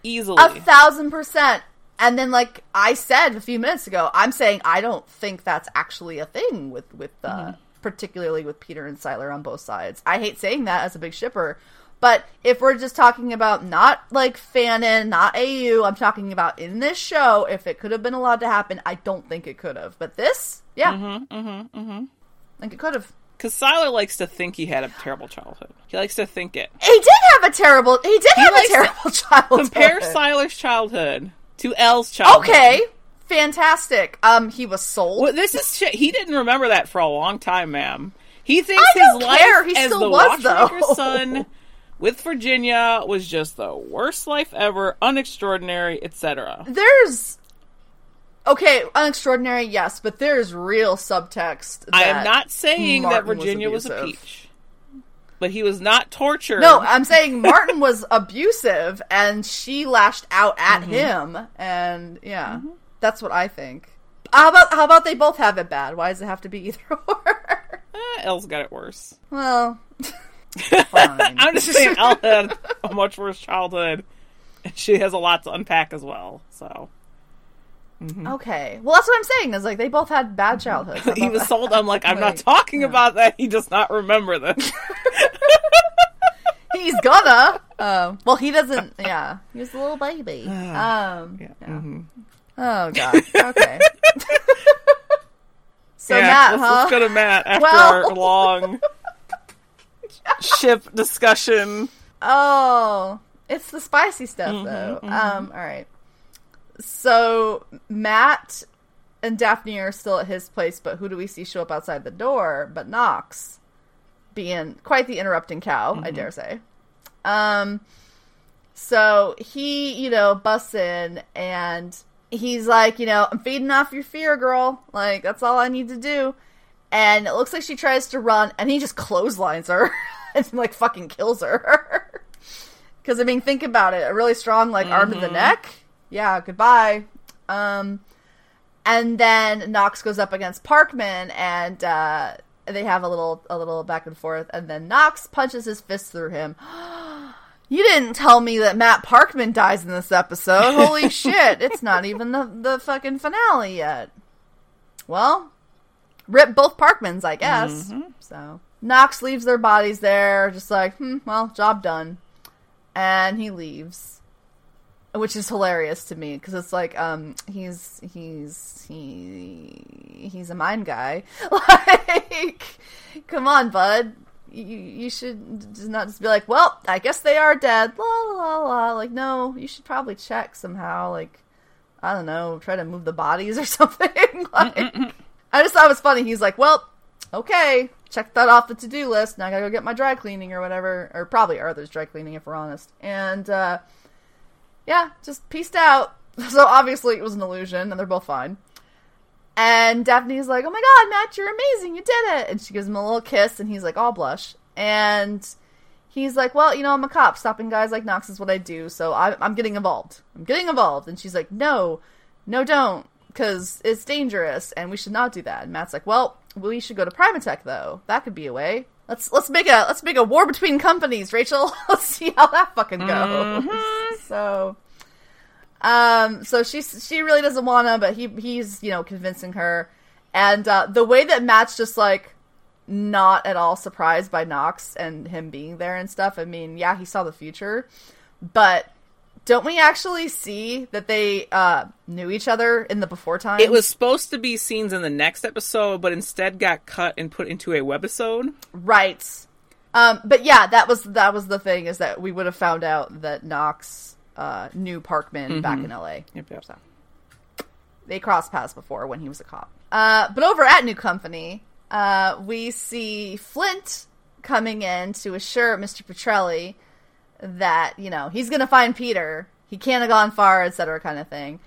Easily. A thousand percent. And then, like I said a few minutes ago, I'm saying I don't think that's actually a thing with with uh, Mm-hmm. particularly with Peter and Sylar on both sides. I hate saying that as a big shipper, but if we're just talking about not like fanon, not AU, I'm talking about in this show. If it could have been allowed to happen, I don't think it could have. But this, yeah, mm-hmm, mm-hmm, mm-hmm. I think it could have. Because Sylar likes to think he had a terrible childhood. He likes to think it. He did have a terrible. He did have a terrible childhood. Compare Sylar's childhood to Elle's childhood. Okay, fantastic. Um, he was sold. Well, this is shit. He didn't remember that for a long time, ma'am. He thinks his life. He as still the was, watchmaker's son with Virginia was just the worst life ever, unextraordinary, etc. There's okay, unextraordinary, yes, but there's real subtext. I am not saying that Martin was Virginia was, a peach, but he was not tortured. No, I'm saying Martin was abusive, and she lashed out at Mm-hmm. him, and yeah, that's what I think. How about how about they both have it bad? Why does it have to be either or? Eh, Elle's got it worse. well, fine. I'm just saying Elle had a much worse childhood, and she has a lot to unpack as well. So okay. Well, that's what I'm saying. Is like they both had bad childhoods. Mm-hmm. he was sold. I'm like, I'm not talking yeah. about that. He does not remember this. He's gonna. Um, well, he doesn't. Yeah, he was a little baby. Um, Yeah. yeah. mhm. Oh god. Okay. so Yeah, Matt, let's, huh? let's go to Matt after Well- our long ship discussion. Oh, it's the spicy stuff Mm-hmm, though. Um, all right. So Matt and Daphne are still at his place, but who do we see show up outside the door? But Knox, being quite the interrupting cow, Mm-hmm. I dare say. Um, so he, you know, busts in and he's like, you know, I'm feeding off your fear, girl. Like that's all I need to do. And it looks like she tries to run, and he just clotheslines her and like fucking kills her. Because I mean, think about it—a really strong like arm to the neck. Yeah, goodbye. Um, and then Knox goes up against Parkman, and uh, they have a little a little back and forth. And then Knox punches his fist through him. You didn't tell me that Matt Parkman dies in this episode. Holy shit! It's not even the the fucking finale yet. Well, rip both Parkmans, I guess. So Knox leaves their bodies there, just like, hmm, well, job done, and he leaves, which is hilarious to me because it's like, um, he's he's he he's a mind guy. like, come on, bud. You, you should not just be like, well, I guess they are dead. La la la. Like, no, you should probably check somehow. Like, I don't know, try to move the bodies or something. like, I just thought it was funny. He's like, well, okay, check that off the to do list. Now I gotta go get my dry cleaning or whatever. Or probably Arthur's dry cleaning if we're honest. And, uh, yeah, just pieced out. So obviously it was an illusion and they're both fine. And Daphne's like, oh my god, Matt, you're amazing. You did it. And she gives him a little kiss and he's like, all blush. And he's like, well, you know, I'm a cop. Stopping guys like Knox is what I do. So I'm, I'm getting involved. I'm getting involved. And she's like, no, no, don't. because it's dangerous and we should not do that. And Matt's like, well, we should go to Primatech though. That could be a way. Let's let's make a let's make a war between companies, Rachel. let's see how that fucking goes. So, um, so she she really doesn't want to, but he he's you know convincing her, and uh, the way that Matt's just like not at all surprised by Knox and him being there and stuff. I mean, yeah, he saw the future, but don't we actually see that they uh, knew each other in the before time? It was supposed to be scenes in the next episode, but instead got cut and put into a webisode. right. Um, but yeah, that was that was the thing is that we would have found out that Knox uh, knew Parkman back in L.A. Yep, yep. So they crossed paths before when he was a cop. Uh, but over at New Company, uh, we see Flint coming in to assure Mr. Petrelli that you know he's gonna find Peter. He can't have gone far, etc., kind of thing.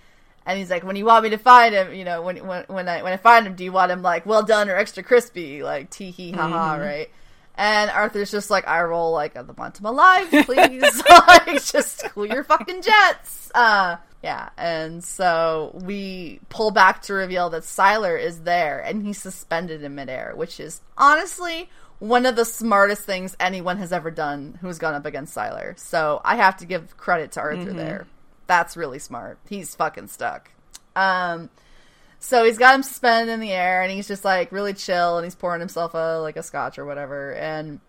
And he's like, when you want me to find him, you know, when when when I when I find him, do you want him like well done or extra crispy, like tee hee ha ha, right? And Arthur's just like, I roll like I want him alive, please, like just cool your fucking jets. Uh, yeah, and so we pull back to reveal that Sylar is there and he's suspended in midair, which is honestly one of the smartest things anyone has ever done who's gone up against Sylar. So I have to give credit to Arthur there. That's really smart. He's fucking stuck. Um, so he's got him suspended in the air, and he's just like really chill, and he's pouring himself a like a scotch or whatever, and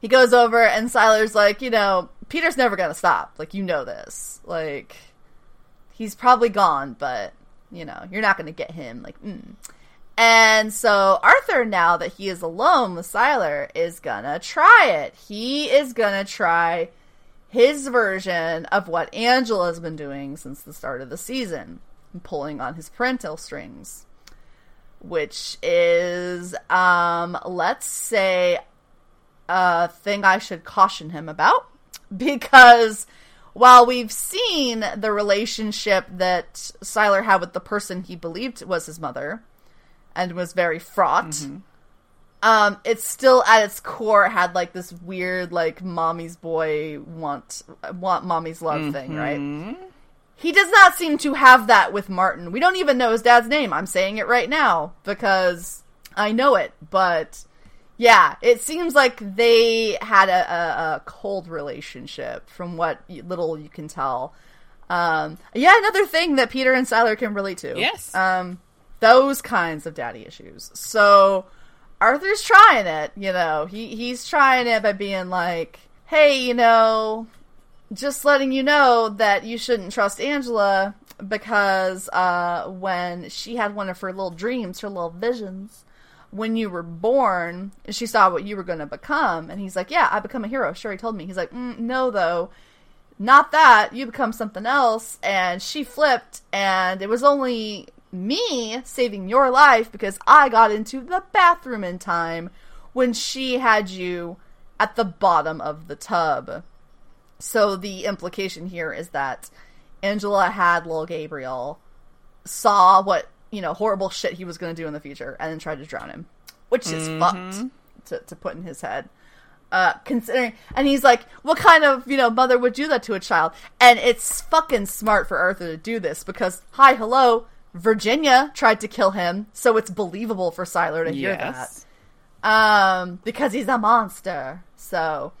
he goes over, and Sylar's like, you know, Peter's never gonna stop. Like you know this. Like he's probably gone, but you know you're not gonna get him. Like. Mm. And so Arthur, now that he is alone with Sylar, is gonna try it. He is gonna try his version of what Angela's been doing since the start of the season, pulling on his parental strings, which is, um, let's say, a thing I should caution him about because while we've seen the relationship that Sylar had with the person he believed was his mother and was very fraught. Um, it still at its core had like this weird like mommy's boy want want mommy's love thing, right? He does not seem to have that with Martin. We don't even know his dad's name. I'm saying it right now because I know it, but yeah, it seems like they had a, a, a cold relationship from what little you can tell. Um, yeah, another thing that Peter and Sylar can relate to. Yes. Um, those kinds of daddy issues. So Arthur's trying it, you know. He he's trying it by being like, "Hey, you know, just letting you know that you shouldn't trust Angela because uh, when she had one of her little dreams, her little visions, when you were born, she saw what you were going to become." And he's like, "Yeah, I become a hero." Sure, he told me. He's like, mm, "No, though." Not that you become something else, and she flipped, and it was only me saving your life because I got into the bathroom in time when she had you at the bottom of the tub. So the implication here is that Angela had little Gabriel, saw what, you know, horrible shit he was going to do in the future, and then tried to drown him. Which is fucked to, to put in his head. Uh, considering, and he's like, what kind of, you know, mother would do that to a child? And it's fucking smart for Arthur to do this because, hi, hello, Virginia tried to kill him, so it's believable for Sylar to hear that um, because he's a monster. So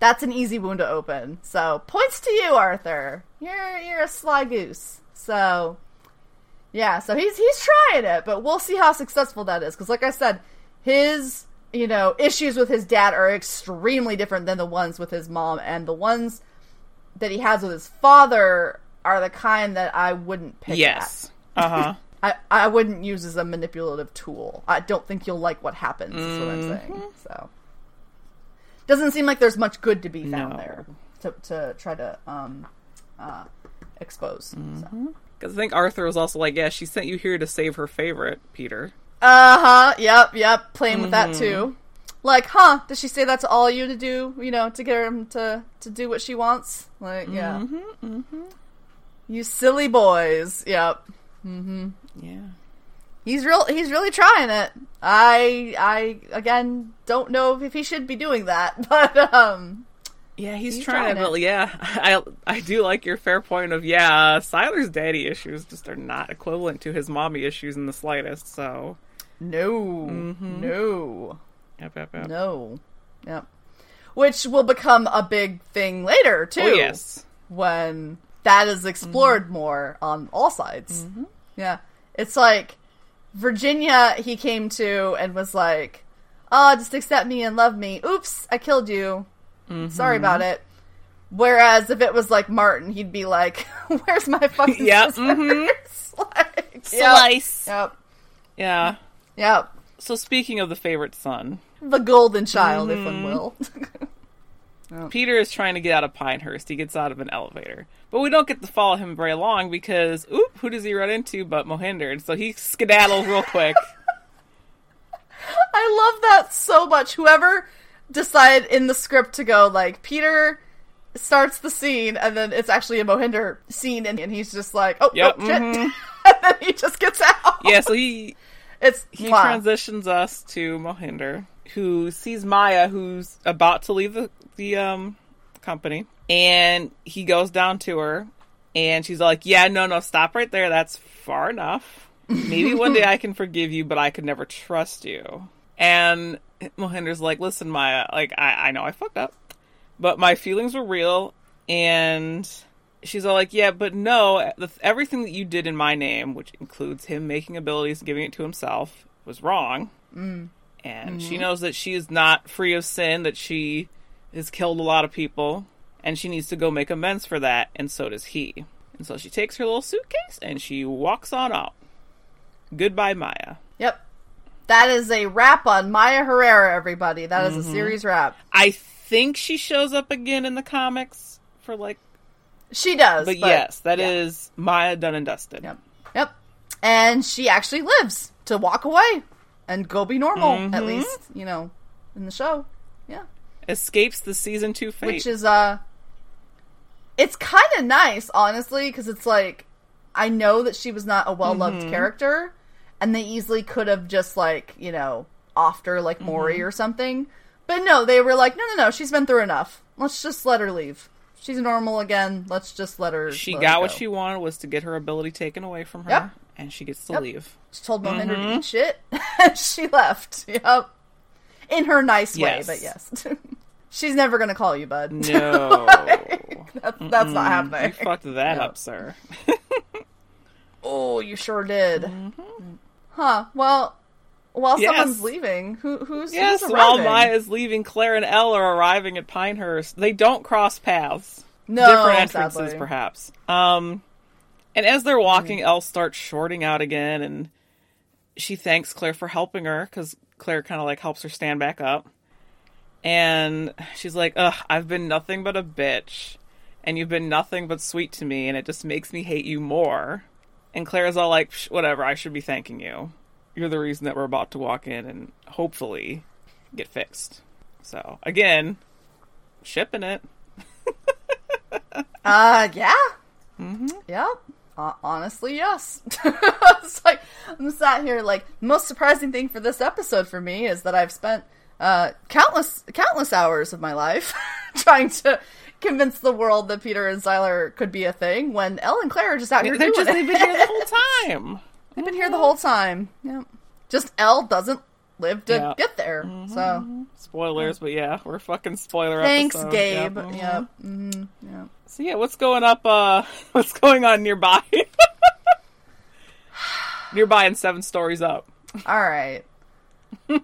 that's an easy wound to open. So points to you, Arthur. You're you're a sly goose. So yeah, so he's he's trying it, but we'll see how successful that is. Because like I said, his you know issues with his dad are extremely different than the ones with his mom, and the ones that he has with his father are the kind that I wouldn't pick at. Uh huh. I, I wouldn't use as a manipulative tool. I don't think you'll like what happens, is what I'm Mm-hmm. saying. So doesn't seem like there's much good to be found No. there to to try to um uh expose. Mm-hmm. Because I think Arthur was also like, yeah, she sent you here to save her favorite, Peter. Uh huh. Yep. Yep. Playing with that Mm-hmm. too. Like, huh? Does she say that to all you to do? You know, to get him to to do what she wants? Like, yeah. Mm-hmm. You silly boys. Yep. Yeah. He's real. He's really trying it. I I again don't know if he should be doing that, but um, Yeah, he's, He's trying, trying to. it. Yeah, I I do like your fair point of yeah, Sylar's daddy issues just are not equivalent to his mommy issues in the slightest. So, No, Mm-hmm. no, yep, yep, yep. no. Yep. Which will become a big thing later too. Oh yes, when that is explored Mm-hmm. more on all sides. Yeah. It's like Virginia he came to and was like, "Oh, just accept me and love me. Oops, I killed you. Mm-hmm. Sorry about it." Whereas if it was like Martin, he'd be like, "Where's my fucking Yep, scissors?" mhm. like, yep, slice. Yep. Yeah. Yep. So speaking of the favorite son, The golden child, if Mm-hmm. one will. Peter is trying to get out of Pinehurst. He gets out of an elevator. But we don't get to follow him very long because, oop, who does he run into but Mohinder? And so he skedaddles real quick. I love that so much. Whoever decided in the script to go like Peter starts the scene and then it's actually a Mohinder scene and, and he's just like, oh, Yep, oh, shit. mhm. and then he just gets out. yeah, so he It's he wow. transitions us to Mohinder, who sees Maya, who's about to leave the, the um company, and he goes down to her, and she's like, "Yeah, no, no, stop right there. That's far enough. Maybe one day I can forgive you, but I could never trust you." And Mohinder's like, "Listen, Maya, like I, I know I fucked up, but my feelings were real, and." She's all like, yeah, but no, everything that you did in my name, which includes him making abilities giving it to himself, was wrong. Mm. And she knows that she is not free of sin, that she has killed a lot of people, and she needs to go make amends for that, and so does he. And so she takes her little suitcase and she walks on out. Goodbye, Maya. Yep. That is a wrap on Maya Herrera, everybody. That is Mm-hmm. a series wrap. I think she shows up again in the comics for like, She does. but, yes, that yeah. is Maya done and dusted. Yep. Yep. And she actually lives to walk away and go be normal, Mm-hmm. at least, you know, in the show. Yeah. Escapes the season two fate. which is uh it's kind of nice honestly because it's like i know that she was not a well-loved Mm-hmm. character and they easily could have just like you know offed her like maury Mm-hmm. or something but no they were like no no no she's been through enough let's just let her leave she's normal again let's just let her she let got her what she wanted was to get her ability taken away from her, Yep. And she gets to Yep. leave. she told Mohinder Mm-hmm. to eat shit she left yep in her nice way but yes she's never gonna call you bud No, that's, that's not happening you fucked that No. up, sir. Oh, you sure did. Huh. Well, while Mm-hmm. Yes. someone's leaving, who who's yes, who's while? Maya is leaving, Claire and Elle are arriving at Pinehurst. They don't cross paths. No, Different entrances, sadly. Mm-hmm. perhaps. Um, and as they're walking, Elle starts shorting out again, and she thanks Claire for helping her because Claire kind of like helps her stand back up. And she's like, "Ugh, I've been nothing but a bitch, and you've been nothing but sweet to me, and it just makes me hate you more." And Claire's all like, "Psh, "Whatever, I should be thanking you. You're the reason that we're about to walk in and hopefully get fixed." So again, shipping it. Uh, yeah. Mm-hmm. Yep. Uh, honestly, yes. it's like I'm sat here like most surprising thing for this episode for me is that I've spent uh countless countless hours of my life trying to convince the world that Peter and Sylar could be a thing when Elle and Claire are just out here They're doing just it. they've been here the whole time. They've been here the whole time. Yep. Just Elle doesn't live to Yeah. Mm-hmm. get there. So Spoilers, but yeah, we're fucking spoiler thanks, episode. Gabe. Yeah. Yep. hmm Yep. So yeah, what's going up? Uh, what's going on nearby? nearby and seven stories up. All right.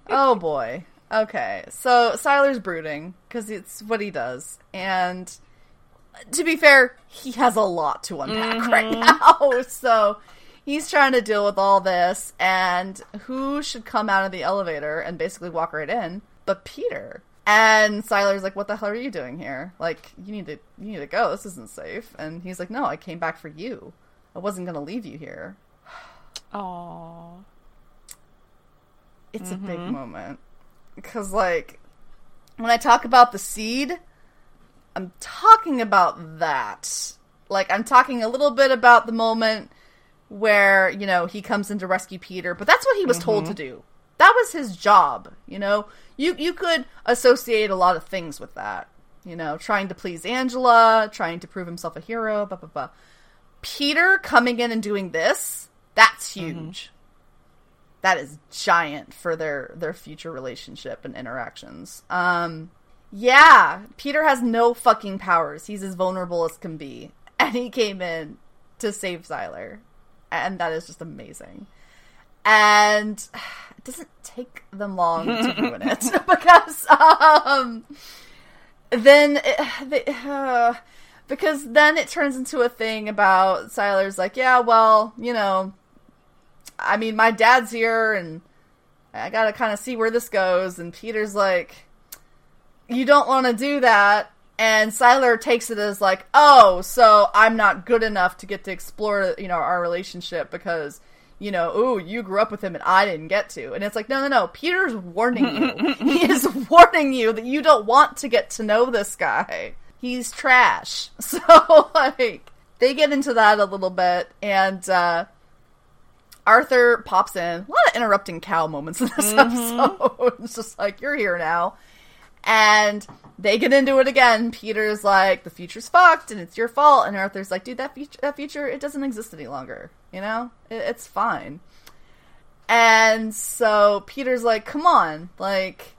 oh boy. Okay. So Sylar's brooding because it's what he does, and to be fair, he has a lot to unpack right now. So he's trying to deal with all this, and who should come out of the elevator and basically walk right in? But Peter. And Sylar's like, "What the hell are you doing here? Like, you need to you need to go. This isn't safe." And he's like, "No, I came back for you. I wasn't gonna leave you here." Aww. it's a big mm-hmm. moment because like when i talk about the seed i'm talking about that like i'm talking a little bit about the moment where you know he comes in to rescue peter but that's what he was told to do that was his job you know you you could associate a lot of things with that You know, trying to please Angela, trying to prove himself a hero, blah blah blah. Peter coming in and doing this, that's huge. That is giant for their their future relationship and interactions. Um yeah, Peter has no fucking powers. He's as vulnerable as can be. And he came in to save Sylar. And that is just amazing. And it doesn't take them long to ruin it because um then it, they, uh, because then it turns into a thing about Sylar's like, yeah, well, you know, I mean, my dad's here and I gotta kind of see where this goes. And Peter's like, you don't want to do that. And Sylar takes it as like, oh, so I'm not good enough to get to explore, you know, our relationship because, you know, oh, you grew up with him and I didn't get to. And it's like, no, no, no. Peter's warning you. he is warning you that you don't want to get to know this guy. He's trash. So, like, they get into that a little bit. And, uh, Arthur pops in. A lot of interrupting cow moments in this episode. it's just like, you're here now. And they get into it again. Peter's like, the future's fucked and it's your fault. And Arthur's like, dude, that future, that future, it doesn't exist any longer. You know? It, it's fine. And so Peter's like, come on. Like,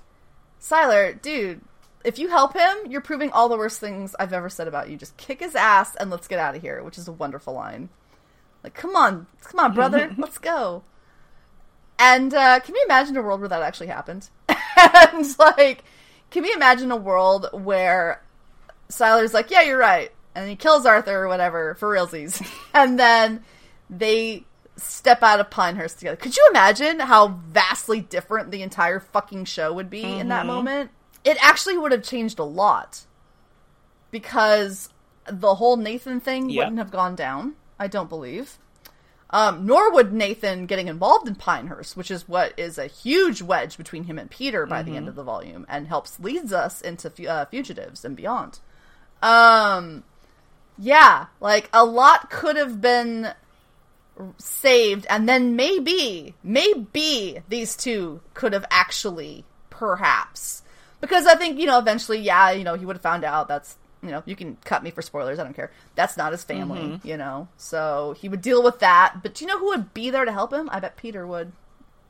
Sylar, dude, if you help him, you're proving all the worst things I've ever said about you. Just kick his ass and let's get out of here, which is a wonderful line. Like, come on, come on, brother, let's go. And uh, can you imagine a world where that actually happened? and like, can we imagine a world where Sylar's like, yeah, you're right, and he kills Arthur or whatever for realsies, and then they step out of Pinehurst together. Could you imagine how vastly different the entire fucking show would be in that mm-hmm. moment? It actually would have changed a lot because the whole Nathan thing Yep. wouldn't have gone down. I don't believe. Um, nor would Nathan getting involved in Pinehurst, which is what is a huge wedge between him and Peter by the end of the volume, and helps leads us into uh, fugitives and beyond. Um, yeah, like a lot could have been saved, and then maybe, maybe these two could have actually, perhaps, because I think you know eventually, yeah, you know he would have found out that's you know you can cut me for spoilers, I don't care. That's not his family, mm-hmm. you know, so he would deal with that. But do you know who would be there to help him? I bet Peter would.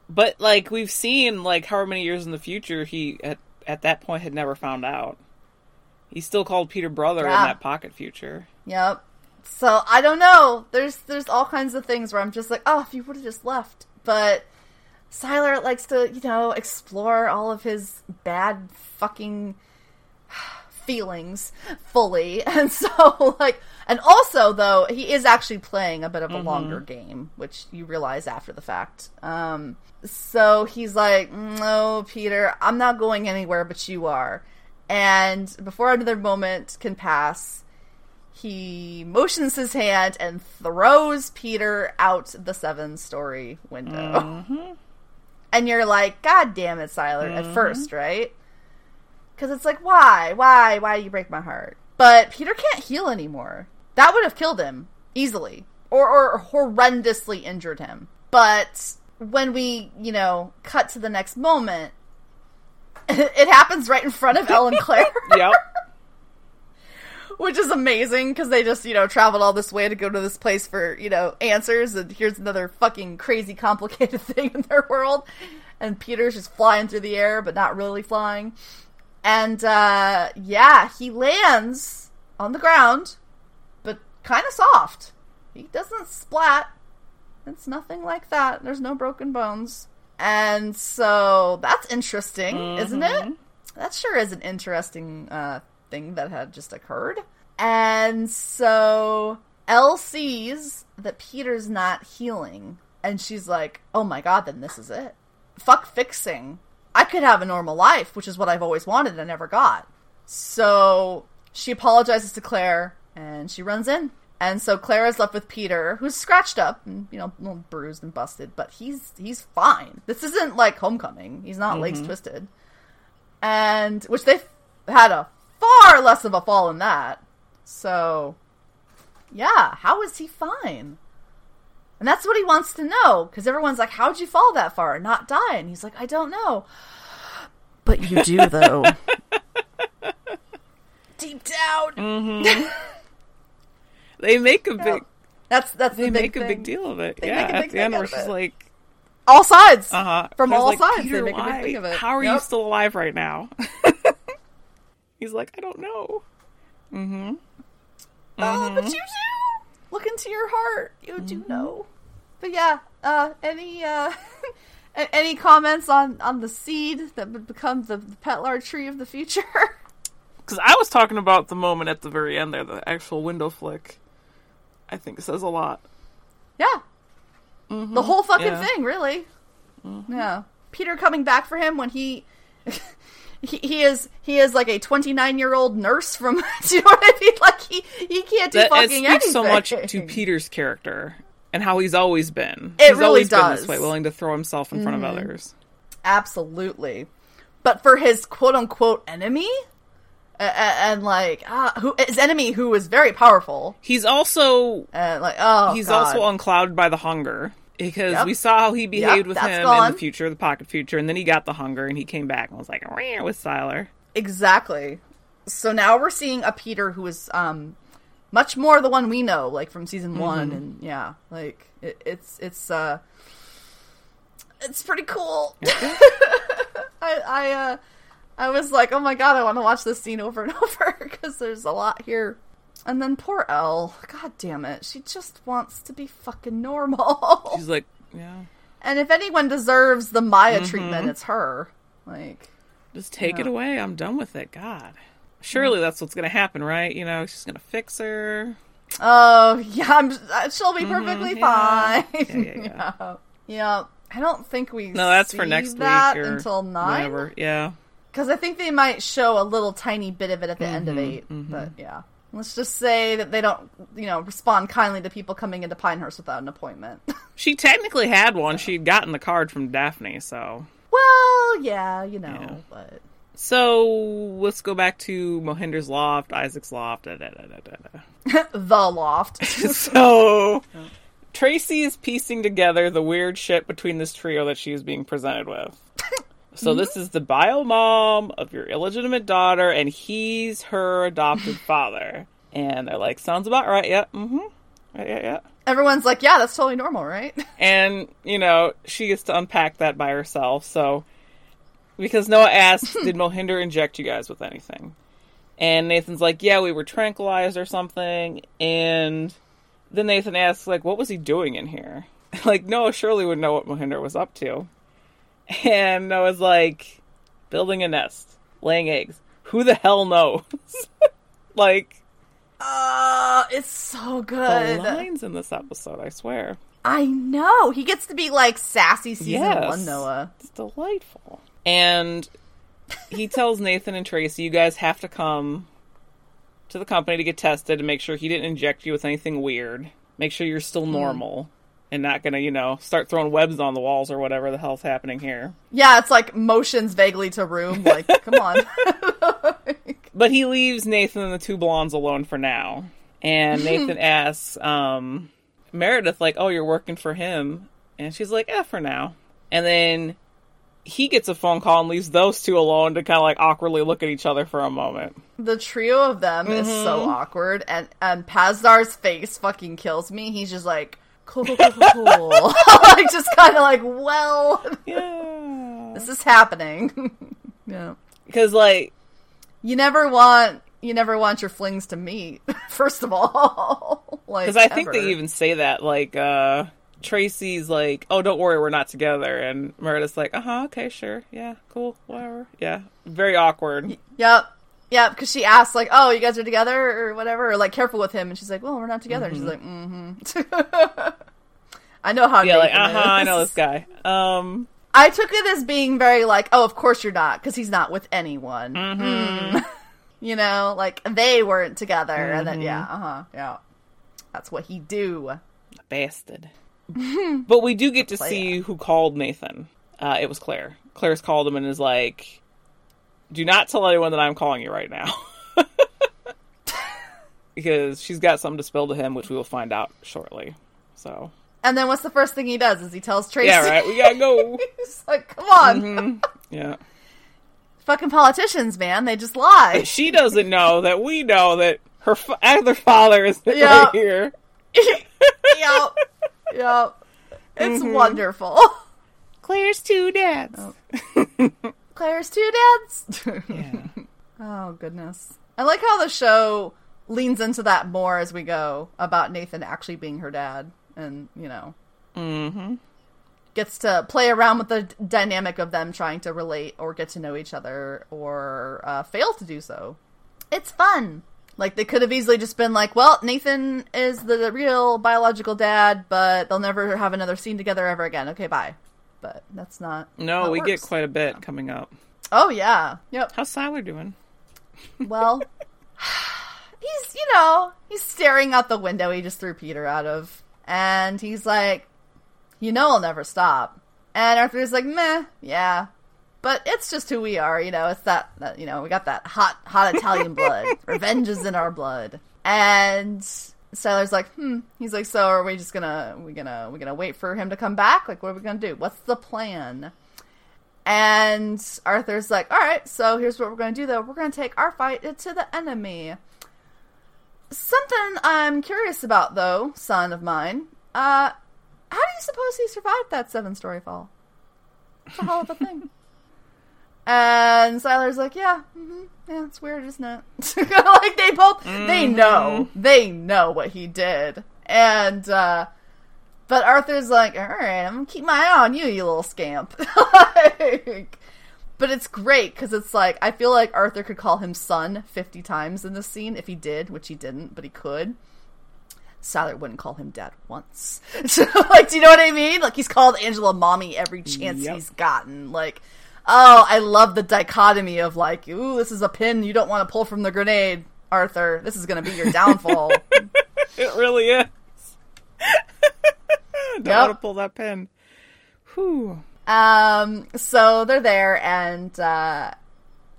But like we've seen, like however many years in the future, he at at that point had never found out. He's still called Peter Brother Yeah. in that pocket future. Yep. So I don't know. There's there's all kinds of things where I'm just like, oh, if you would have just left. But Sylar likes to, you know, explore all of his bad fucking feelings fully. And so like and also though, he is actually playing a bit of a mm-hmm. longer game, which you realize after the fact. Um so he's like, "No, Peter, I'm not going anywhere but you are." And before another moment can pass, he motions his hand and throws Peter out the seven story window. Mm-hmm. And you're like, God damn it, Sylar, at mm-hmm. first, right? Because it's like, why? Why? Why you break my heart? But Peter can't heal anymore. That would have killed him easily or, or horrendously injured him. But when we, you know, cut to the next moment, it happens right in front of Ellen Claire Yep. which is amazing because they just you know traveled all this way to go to this place for you know answers and here's another fucking crazy complicated thing in their world and peter's just flying through the air but not really flying and uh yeah he lands on the ground but kind of soft. He doesn't splat. It's nothing like that. There's no broken bones. And so that's interesting isn't it? That sure is an interesting uh, thing that had just occurred. And so Elle sees that Peter's not healing, and she's like, "Oh my god, then this is it. Fuck fixing. I could have a normal life, which is what I've always wanted and never got." So she apologizes to Claire, and she runs in. And so Claire is left with Peter, who's scratched up and you know, a little bruised and busted, but he's he's fine. This isn't like Homecoming. He's not legs mm-hmm. twisted and which they had a far less of a fall in that. So, yeah, how is he fine? And that's what he wants to know because everyone's like, "How'd you fall that far and not die?" And he's like, "I don't know." But you do, though. deep down. Mm-hmm. they make a big. That's that's They the make a thing. big deal of it. They yeah, make a at big the end where she's like, All sides. uh huh. From all sides, they make a big thing of it. How are you still alive right now? He's like, I don't know. Mm-hmm. Oh, but you do. Look into your heart. You do Mm-hmm. know. But yeah, uh, any uh, any comments on on the seed that would become the, the Petlar tree of the future? Because I was talking about the moment at the very end there, the actual window flick. I think says a lot. yeah, the whole fucking yeah. thing, really. Yeah, Peter coming back for him when he. He, he is he is like a 29 year old nurse from do you know what I mean like he he can't do That it fucking speaks anything so much to Peter's character and how he's always been. It he's really always been does. this way, willing to throw himself in front of others. Absolutely. But for his quote unquote enemy, uh, and like ah, who his enemy who is very powerful, He's also and like oh, he's God. also unclouded by the hunger because Yep. we saw how he behaved with that's him in the future, the pocket future, and then he got the hunger and he came back and was like with Siler. exactly. So now we're seeing a Peter who is um much more the one we know, like from season one, Mm-hmm. and yeah, like it, it's it's uh it's pretty cool. I I uh I was like, oh my god, I want to watch this scene over and over because there's a lot here. And then poor Elle, god damn it, she just wants to be fucking normal. She's like, yeah, and if anyone deserves the Maya Mm-hmm. treatment, it's her. Like, just take it away. I'm done with it. God, surely that's what's gonna happen, right? You know, she's gonna fix her. oh yeah, I'm, uh, she'll be perfectly Mm-hmm, yeah. fine. Yeah, yeah, yeah. Yeah. I don't think we No, that's for next that week or until nine. whenever. Yeah, Because I think they might show a little tiny bit of it at the end Mm-hmm, of 8 But yeah. Let's just say that they don't, you know, respond kindly to people coming into Pinehurst without an appointment. she technically had one. She'd gotten the card from Daphne, so. well, yeah, you know, Yeah. but. So let's go back to Mohinder's loft, Isaac's loft. Da, da, da, da, da, da. the loft. so Tracy is piecing together the weird shit between this trio that she is being presented with. So this is the bio mom of your illegitimate daughter, and he's her adopted father. And they're like, "Sounds about right." Yeah. Mm-hmm. Yeah, yeah, yeah. Everyone's like, yeah, that's totally normal, right? And you know, she gets to unpack that by herself. So because Noah asks, "Did Mohinder inject you guys with anything?" And Nathan's like, "Yeah, we were tranquilized or something." And then Nathan asks, "Like, what was he doing in here?" like Noah surely would know what Mohinder was up to. And I was like, "Building a nest, laying eggs. Who the hell knows?" like Uh, it's so the good. lines in this episode, I swear. I know. He gets to be like sassy season Yes. one, Noah. It's delightful. And he tells Nathan and Tracy, you guys have to come to the company to get tested to make sure he didn't inject you with anything weird. Make sure you're still normal and not gonna, you know, start throwing webs on the walls or whatever the hell's happening here. Yeah, it's like motions vaguely to room. Like, come on. But he leaves Nathan and the two blondes alone for now. And Nathan asks, um, Meredith, like, oh, you're working for him. And she's like, eh, for now. And then he gets a phone call and leaves those two alone to kind of like awkwardly look at each other for a moment. the trio of them is so Mm-hmm. awkward, and and Pasdar's face fucking kills me. He's just like, cool, cool, cool, like just kind of like, well, Yeah. this is happening. yeah. Because, like, You never want you never want your flings to meet. First of all, like because I think they even say that, like, uh, Tracy's like, oh, don't worry, we're not together. And Meredith's like, uh huh, okay, sure. Yeah, cool, whatever. Yeah. Very awkward. Yep. Yep, because she asked, like, oh, you guys are together or whatever, or like, careful with him. And she's like, well, we're not together. And she's like, mm hmm. I know how Yeah, like, uh huh, I know this guy. Um, I took it as being very like, oh, of course you're not, because he's not with anyone. Mm-hmm. Mm. you know, like, they weren't together. And Mm-hmm. then, yeah, uh huh, yeah. That's what he do. bastard. but we do get to see who called Nathan. Uh, it was Claire. Claire's called him and is like, "Do not tell anyone that I'm calling you right now," because she's got something to spill to him, which we will find out shortly. So And then what's the first thing he does? Is he tells Tracy, yeah, right. We gotta go. he's like, come on. Mhm. Yeah, Fucking politicians, man. They just lie. She doesn't know that we know that her f- other father is Yeah. right here. yep. Yep. It's Mm-hmm. wonderful. Claire's two dads. Claire's two dads. Yeah. oh, goodness. I like how the show leans into that more as we go about Nathan actually being her dad and, you know, Mm-hmm. gets to play around with the d- dynamic of them trying to relate or get to know each other or uh, fail to do so. It's fun. Like they could have easily just been like, "Well, Nathan is the real biological dad, but they'll never have another scene together ever again." Okay, bye. But that's not. No, we get quite a bit coming up. Oh yeah. Yep. How's Sylar doing? Well, he's you know he's staring out the window he just threw Peter out of, and he's like, "You know, I'll never stop." And Arthur's like, "Meh, yeah." But it's just who we are, you know. It's that, that you know, we got that hot, hot Italian blood. Revenge is in our blood. And Sylar's like, hmm. He's like, so are we just gonna, we gonna, we gonna wait for him to come back? Like, what are we gonna do? What's the plan? And Arthur's like, all right, so here's what we're going to do, though. We're going to take our fight to the enemy. Something I'm curious about, though, son of mine. Uh, how do you suppose he survived that seven story fall? It's a hell of a thing. and Sylar's like, yeah, hmm yeah, it's weird, isn't it? like, they both, they know, they know what he did. And, uh, but Arthur's like, all right, I'm gonna keep my eye on you, you little scamp. like, but it's great because it's like I feel like Arthur could call him son fifty times in this scene if he did, which he didn't, but he could. Sylar wouldn't call him dad once. So, like, do you know what I mean? Like, he's called Angela mommy every chance Yep. he's gotten. Like, oh, I love the dichotomy of like, ooh, this is a pin you don't want to pull from the grenade, Arthur. This is gonna be your downfall. It really is. Don't Yep. want to pull that pin. Whew. Um, so they're there, and uh,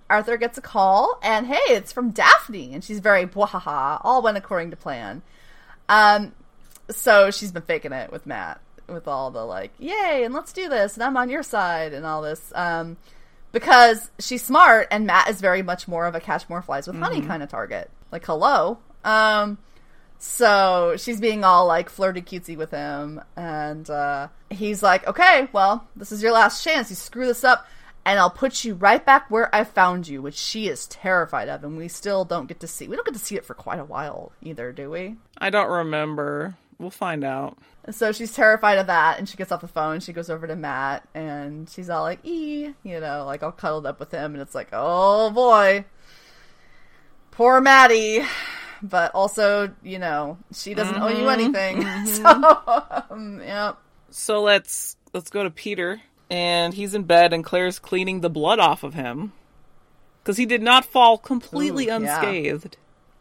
Arthur gets a call, and hey, it's from Daphne, and she's very bwahaha. All went according to plan. Um, so she's been faking it with Matt, with all the like, yay, and let's do this, and I'm on your side, and all this. Um, because she's smart, and Matt is very much more of a catch more flies with honey kind of target. Like, hello. Um, so she's being all like flirty cutesy with him, and uh, he's like, "Okay, well, this is your last chance. You screw this up, and I'll put you right back where I found you," which she is terrified of, and we still don't get to see. We don't get to see it for quite a while either, do we? I don't remember. We'll find out. So she's terrified of that, and she gets off the phone. She goes over to Matt, and she's all like, "E," you know, like all cuddled up with him, and it's like, "Oh boy, poor Maddie." But also, you know, she doesn't owe you anything. So, um, yep. So let's let's go to Peter, and he's in bed, and Claire's cleaning the blood off of him because he did not fall completely Ooh, yeah. unscathed.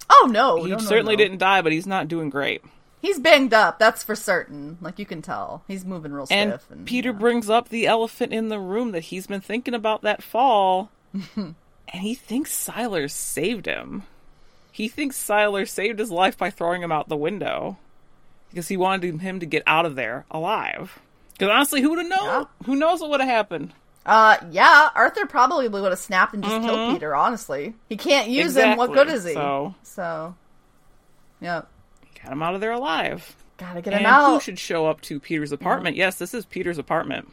Oh no, He no, no, certainly no. didn't die, but he's not doing great. He's banged up. That's for certain. Like you can tell, he's moving real And stiff. And Peter yeah. brings up the elephant in the room that he's been thinking about that fall, and he thinks Sylar saved him. He thinks Sylar saved his life by throwing him out the window because he wanted him to get out of there alive. Because honestly, who would have known? Yeah. Who knows what would have happened? Uh, yeah, Arthur probably would have snapped and just killed Peter. Honestly, he can't use him. What Mm-hmm. Good is he? So- so yeah, Got him out of there alive. gotta get and him out. who should show up to Peter's apartment? Yes, this is Peter's apartment.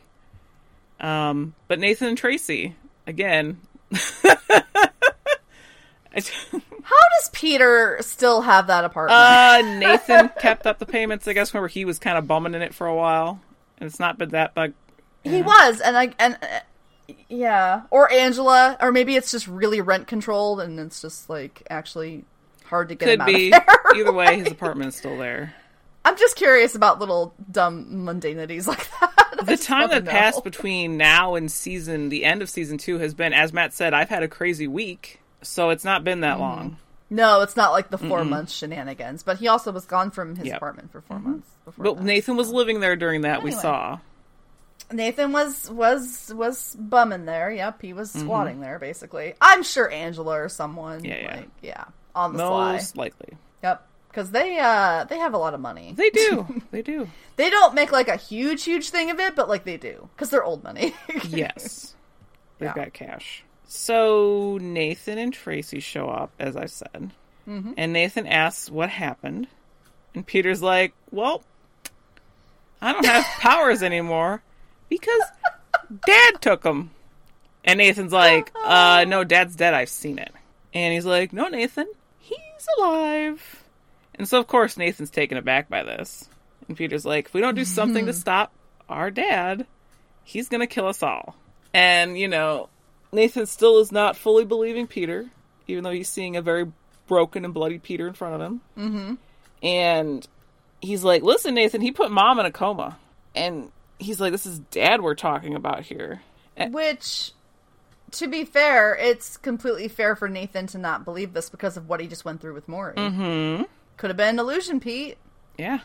Um, but Nathan and Tracy again. How does Peter still have that apartment? uh, Nathan kept up the payments. I guess remember he was kind of bumming in it for a while, and it's not been that bug. he was, and I and uh, yeah, or Angela, or maybe it's just really rent controlled, and it's just like actually hard to get him Could out be of there. either way. His apartment is still there. I'm just curious about little dumb mundanities like that. The time that passed between now and season, the end of season two, has been, as Matt said, I've had a crazy week, so it's not been Mm-hmm. that long. No, it's not like the 4 months shenanigans, but he also was gone from his Yep. apartment for 4 months before But that. Nathan was living there during that. We saw. Nathan was was was bumming there. Yep, he was squatting there basically. I'm sure Angela or someone. Mm-hmm. Yeah, yeah. like, yeah, on the fly. Most likely. Yep, because they uh they have a lot of money. They do. they do. They don't make like a huge huge thing of it, but like they do because they're old money. Yes. They've Yeah. got cash. So Nathan and Tracy show up, as I said. And Nathan asks what happened. And Peter's like, Well, I don't have powers anymore because Dad took them. And Nathan's like, uh, no, Dad's dead. I've seen it. And he's like, no, Nathan, he's alive. And so, of course, Nathan's taken aback by this. And Peter's like, if we don't do something to stop our dad, he's going to kill us all. And, you know, Nathan still is not fully believing Peter, even though he's seeing a very broken and bloody Peter in front of him. Mm-hmm. And he's like, listen, Nathan, he put mom in a coma. And he's like, this is dad we're talking about here. And- Which, to be fair, it's completely fair for Nathan to not believe this because of what he just went through with Maury. Mm-hmm. Could have been an illusion, Pete. Yeah.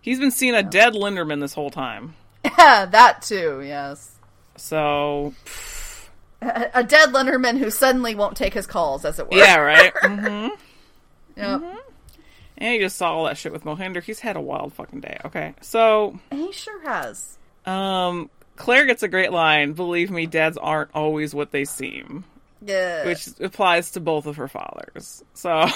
He's been seeing a dead Linderman this whole time. Yeah, that too, yes. So, A, a dead Linderman who suddenly won't take his calls, as it were. yeah, right? hmm Yep. And he just saw all that shit with Mohinder. He's had a wild fucking day. Okay. So, he sure has. um, Claire gets a great line. Believe me, dads aren't always what they seem. Yeah. which applies to both of her fathers. So,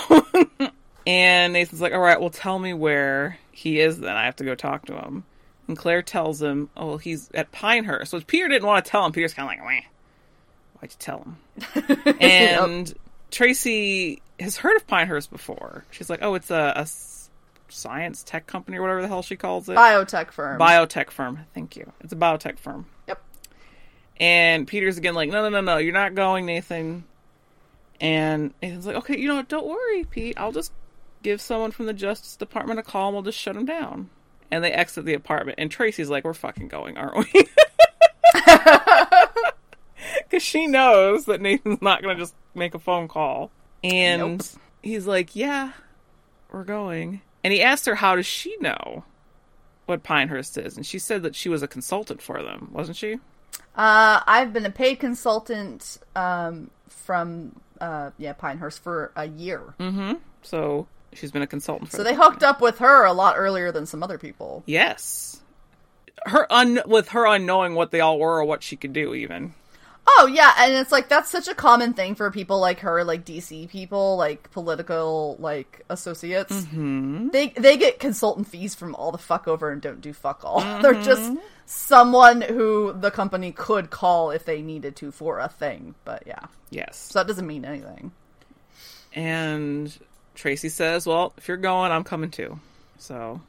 and Nathan's like, "All right, well, tell me where he is. Then I have to go talk to him." And Claire tells him, "Oh, well, he's at Pinehurst." So Peter didn't want to tell him. Peter's kind of like, Wah. "Why'd you tell him?" And Tracy has heard of Pinehurst before. She's like, "Oh, it's a, a science tech company or whatever the hell she calls it." Biotech firm. biotech firm. Thank you. It's a biotech firm. Yep. And Peter's again like, no, no, no, no, you're not going, Nathan. And Nathan's like, okay, you know what? Don't worry, Pete. I'll just give someone from the Justice Department a call and we'll just shut him down. And they exit the apartment. And Tracy's like, we're fucking going, aren't we? Because she knows that Nathan's not going to just make a phone call. And Nope. he's like, yeah, we're going. And he asked her, how does she know what Pinehurst is? And she said that she was a consultant for them, wasn't she? Uh, I've been a paid consultant um, from uh, yeah Pinehurst for a year. So she's been a consultant for So they hooked up with her a lot earlier than some other people. Yes. Her un- with her unknowing what they all were or what she could do, even. Oh yeah, and it's like that's such a common thing for people like her, like DC people, like political like associates. Mm-hmm. They they get consultant fees from all the fuck over and don't do fuck all. Mm-hmm. They're just someone who the company could call if they needed to for a thing. But yeah, Yes. so that doesn't mean anything. And Tracy says, "Well, if you're going, I'm coming too." So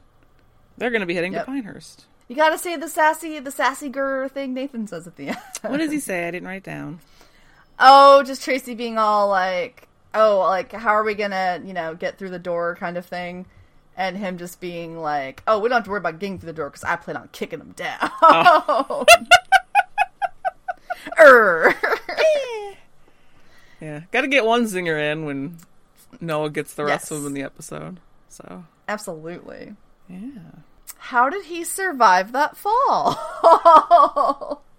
they're going to be heading Yep. to Pinehurst. You gotta say the sassy the sassy girl thing Nathan says at the end. What does he say? I didn't write down. Oh, just Tracy being all like, oh, like, how are we gonna, you know, get through the door kind of thing. And him just being like, oh, we don't have to worry about getting through the door because I plan on kicking them down. Oh. Err. Yeah, got to get one zinger in when Noah gets the rest Yes. of them in the episode. So Absolutely. yeah, How did he survive that fall?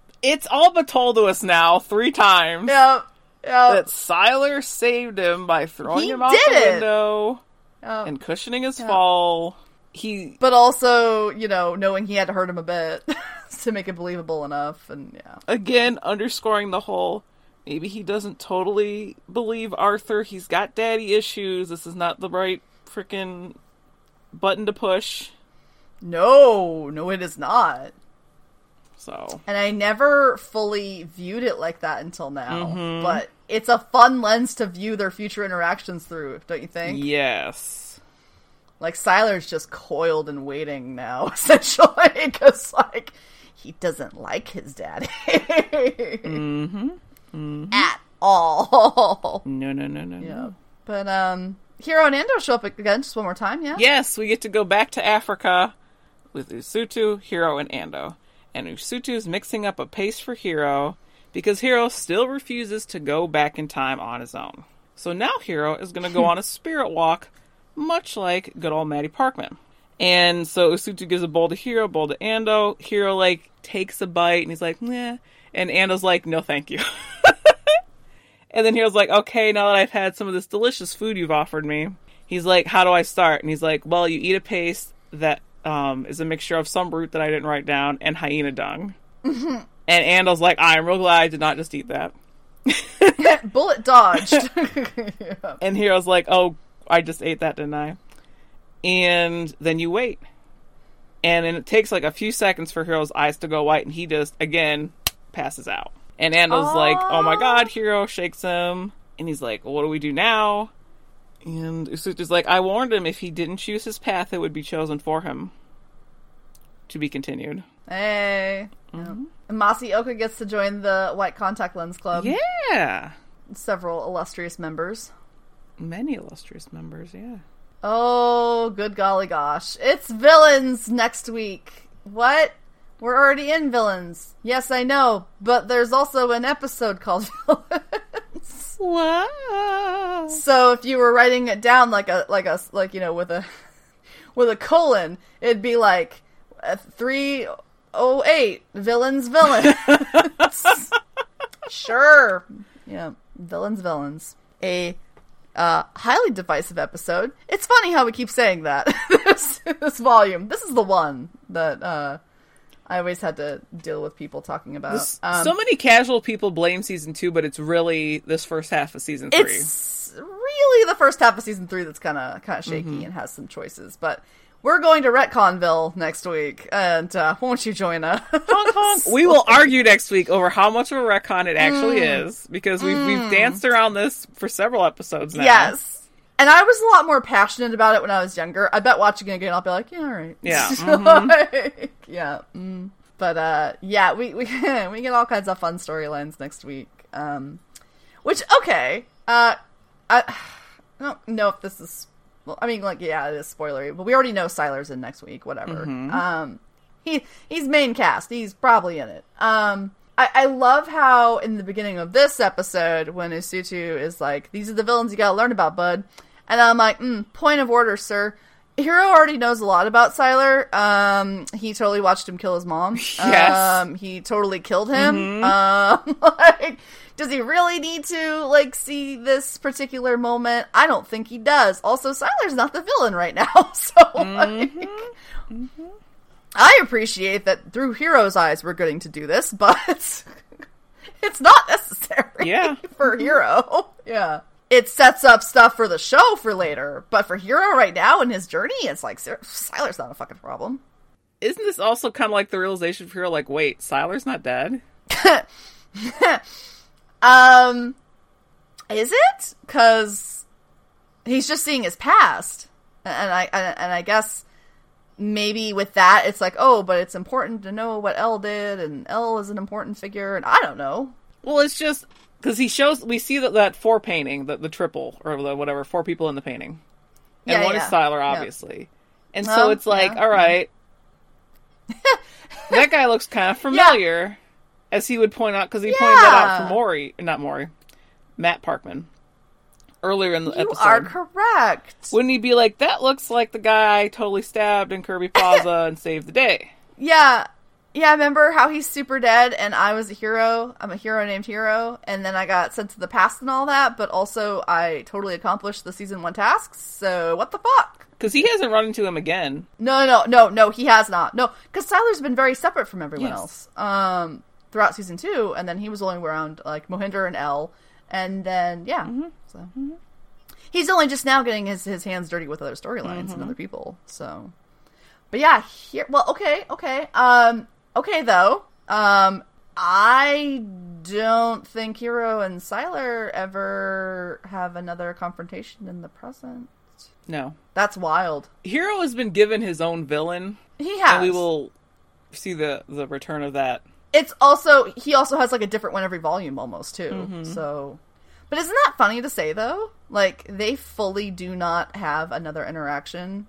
it's all but told to us now three times yep. Yep. that Sylar saved him by throwing He him out the it. window Yep. and cushioning his fall. He but also, you know, knowing he had to hurt him a bit to make it believable enough. And yeah. again underscoring the whole maybe he doesn't totally believe Arthur. He's got daddy issues. This is not the right freaking button to push. No, no, it is not. So And I never fully viewed it like that until now. Mm-hmm. But it's a fun lens to view their future interactions through, don't you think? yes, Like Sylar's just coiled and waiting now, essentially, because like he doesn't like his daddy Mm-hmm. at all. no, no, no, no, yeah, no. but um, Hiro and Ando show up again just one more time. Yeah, Yes, we get to go back to Africa with Usutu, Hiro, and Ando. And Usutu's mixing up a paste for Hiro because Hiro still refuses to go back in time on his own. So now Hiro is going to go on a spirit walk, much like good old Maddie Parkman. And so Usutu gives a bowl to Hiro, bowl to Ando. Hiro, like, takes a bite and he's like, nah. And Ando's like, no, thank you. And then Hiro's like, okay, now that I've had some of this delicious food you've offered me, he's like, how do I start? And he's like, well, you eat a paste that um, is a mixture of some root that I didn't write down and hyena dung. and Ando's like, I'm real glad I did not just eat that. Bullet dodged. Yeah. And Hiro's like, "Oh, I just ate that, didn't I?" And then you wait, and then it takes like a few seconds for Hiro's eyes to go white, and he just again passes out. And Ando's like, "Oh my god!" Hiro shakes him, and he's like, "What do we do now?" And Usutu's like, "I warned him if he didn't choose his path, it would be chosen for him." To be continued. Hey. Yeah. And Masi Oka gets to join the White Contact Lens Club. Yeah, Several illustrious members. many illustrious members. Yeah. Oh, good golly gosh. It's villains next week. What? We're already in villains. Yes, I know, but there's also an episode called Villains. Wow. So if you were writing it down like a like a like you know with a with a colon, it'd be like uh, 308 villains villains. sure. Yeah, villains villains. A uh, highly divisive episode. It's funny how we keep saying that. this, this volume. This is the one that uh, I always had to deal with people talking about. Um, so many casual people blame season two, but it's really this first half of season three. it's really the first half of season three that's kind of kind of shaky Mm-hmm. and has some choices. But we're going to Retconville next week, and uh, won't you join us? Honk, honk. We will argue next week over how much of a retcon it actually Mm. is because we've we've danced around this for several episodes now. Yes. And I was a lot more passionate about it when I was younger. I bet watching it again, I'll be like, yeah, all right. Yeah, mm-hmm. Like, yeah. Mm. But uh, yeah, we we we get all kinds of fun storylines next week. Um, which okay, uh, I, I don't know if this is. Well, I mean, like, yeah, it is spoilery, but we already know Sylar's in next week. Whatever. Mm-hmm. Um, he he's main cast. He's probably in it. Um, I, I love how in the beginning of this episode when Usutu is like, "These are the villains you gotta learn about, bud," and I'm like, mm, "Point of order, sir." Hiro already knows a lot about Sylar. Um, he totally watched him kill his mom. Yes. Um, he totally killed him. Um, like, does he really need to like see this particular moment? I don't think he does. Also, Sylar's not the villain right now, so mm-hmm. like, mm-hmm. I appreciate that through Hiro's eyes we're getting to do this, but it's not necessary. Yeah. for Hiro. Yeah. It sets up stuff for the show for later, but for Hiro right now in his journey, it's like Sylar's not a fucking problem. Isn't this also kind of like the realization for Hiro? Like, wait, Sylar's not dead. Um, is it? Because he's just seeing his past, and I and, and I guess maybe with that it's like, oh, but it's important to know what Elle did, and Elle is an important figure, and I don't know. Well, it's just because he shows we see that that four painting, the the triple or the whatever, four people in the painting, and Yeah, one yeah. is Yeah. obviously, and so Well, it's like, yeah. all right, that guy looks kind of familiar, as he would point out because he pointed that out Yeah. for Maury, not Maury, Matt Parkman, earlier in the You episode. are correct. Wouldn't he be like, that looks like the guy I totally stabbed in Kirby Plaza and saved the day? Yeah. Yeah, I remember how he's super dead and I was a hero? I'm a hero named Hiro, and then I got sent to the past and all that, but also I totally accomplished the season one tasks, so what the fuck? Because he hasn't run into him again. No, no, no, no, he has not. No, because Sylar's been very separate from everyone Yes. else um, throughout season two, and then he was only around like Mohinder and Elle, and then yeah, Mm-hmm. so he's only just now getting his his hands dirty with other storylines Mm-hmm. and other people. So, but yeah, here. Well, okay, okay, um, okay though. Um, I don't think Hiro and Sylar ever have another confrontation in the present. No. That's wild. Hiro has been given his own villain, He has. and we will see the, the return of that. It's also he also has like a different one every volume almost too. Mm-hmm. So, but isn't that funny to say though? Like they fully do not have another interaction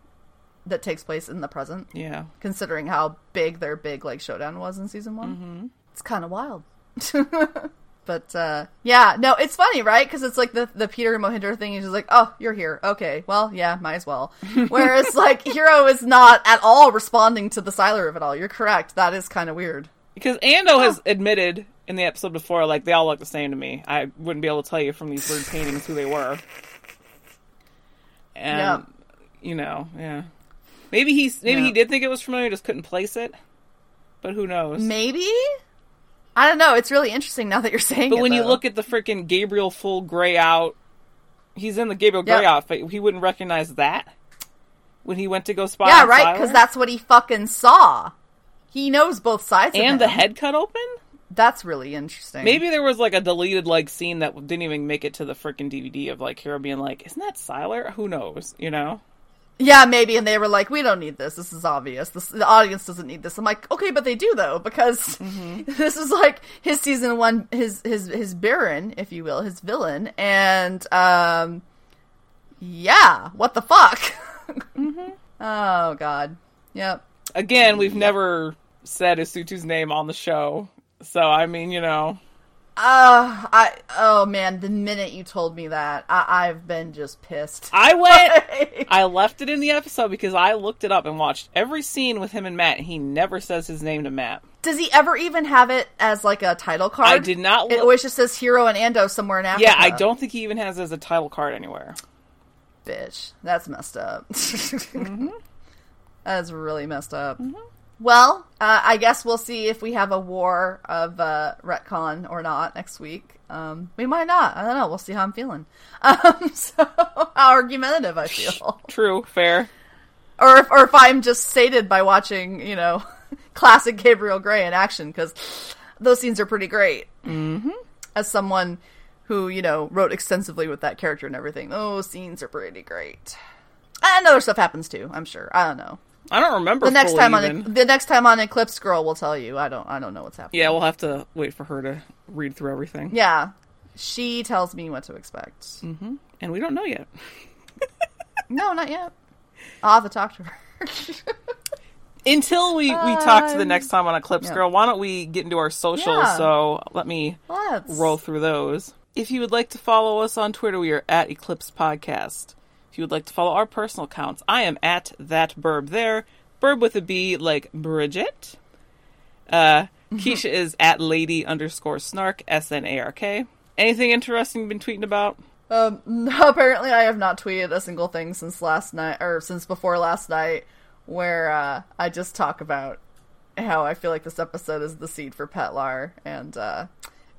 that takes place in the present, Yeah. considering how big their big like showdown was in season one. Mm-hmm. It's kind of wild. But uh, yeah, no, it's funny, right? Because it's like the the Peter and Mohinder thing. He's just like, "Oh, you're here. Okay, well, yeah, might as well." Whereas like Hiro is not at all responding to the Sylar of it all. You're correct. That is kind of weird. Because Ando has admitted in the episode before, like, they all look the same to me. I wouldn't be able to tell you from these weird paintings who they were. And, Yeah. you know, yeah. Maybe he's maybe Yeah. he did think it was familiar, just couldn't place it. But who knows? Maybe. I don't know. It's really interesting now that you're saying But it. when you look at the freaking Gabriel full gray out, he's in the Gabriel gray Yep. outfit. He wouldn't recognize that when he went to go spy. yeah, right, because that's what he fucking saw. He knows both sides. of and the head cut open. That's really interesting. Maybe there was like a deleted like scene that didn't even make it to the freaking DVD of like Hiro being like, "Isn't that Sylar?" Who knows? You know? Yeah, maybe, and they were like, "We don't need this. This is obvious. This, the audience doesn't need this." I'm like, "Okay, but they do though, because Mm-hmm. this is like his season one, his his his Baron, if you will, his villain, and um, yeah, what the fuck? Mm-hmm. Oh god, yep. Again, we've never said Usutu's name on the show, so I mean, you know, Uh, I oh man, the minute you told me that, I, I've been just pissed. I went. I left it in the episode because I looked it up and watched every scene with him and Matt. And he never says his name to Matt. Does he ever even have it as like a title card? I did not It look- always just says Hiro and Ando somewhere in Africa. Yeah, I don't think he even has it as a title card anywhere. bitch. That's messed up. Mm-hmm. That is really messed up. Well, uh, I guess we'll see if we have a war of uh, retcon or not next week. Um, we might not. I don't know. We'll see how I'm feeling. Um, so how argumentative I feel, True, fair. or if, or if I'm just sated by watching, you know, classic Gabriel Gray in action because those scenes are pretty great. Mm-hmm. As someone who you know wrote extensively with that character and everything, those scenes are pretty great. And other stuff happens too. I'm sure. I don't know. I don't remember The next time even. on the next time on Eclipse Girl will tell you. I don't. I don't know what's happening. Yeah, we'll have to wait for her to read through everything. Yeah. She tells me what to expect. Mm. And we don't know yet. No, not yet. I'll have to talk to her. Until we, we talk to the Um, next time on Eclipse yeah. Girl, why don't we get into our socials? Yeah. So let me Let's roll through those. If you would like to follow us on Twitter, we are at Eclipse Podcast. If you would like to follow our personal accounts, I am at that burb there. Burb with a B like Bridget. Uh, Keisha is at lady underscore snark, S N A R K. Anything interesting you've been tweeting about? Um, apparently, I have not tweeted a single thing since last night, or since before last night, where uh, I just talk about how I feel like this episode is the seed for Petlar, and uh,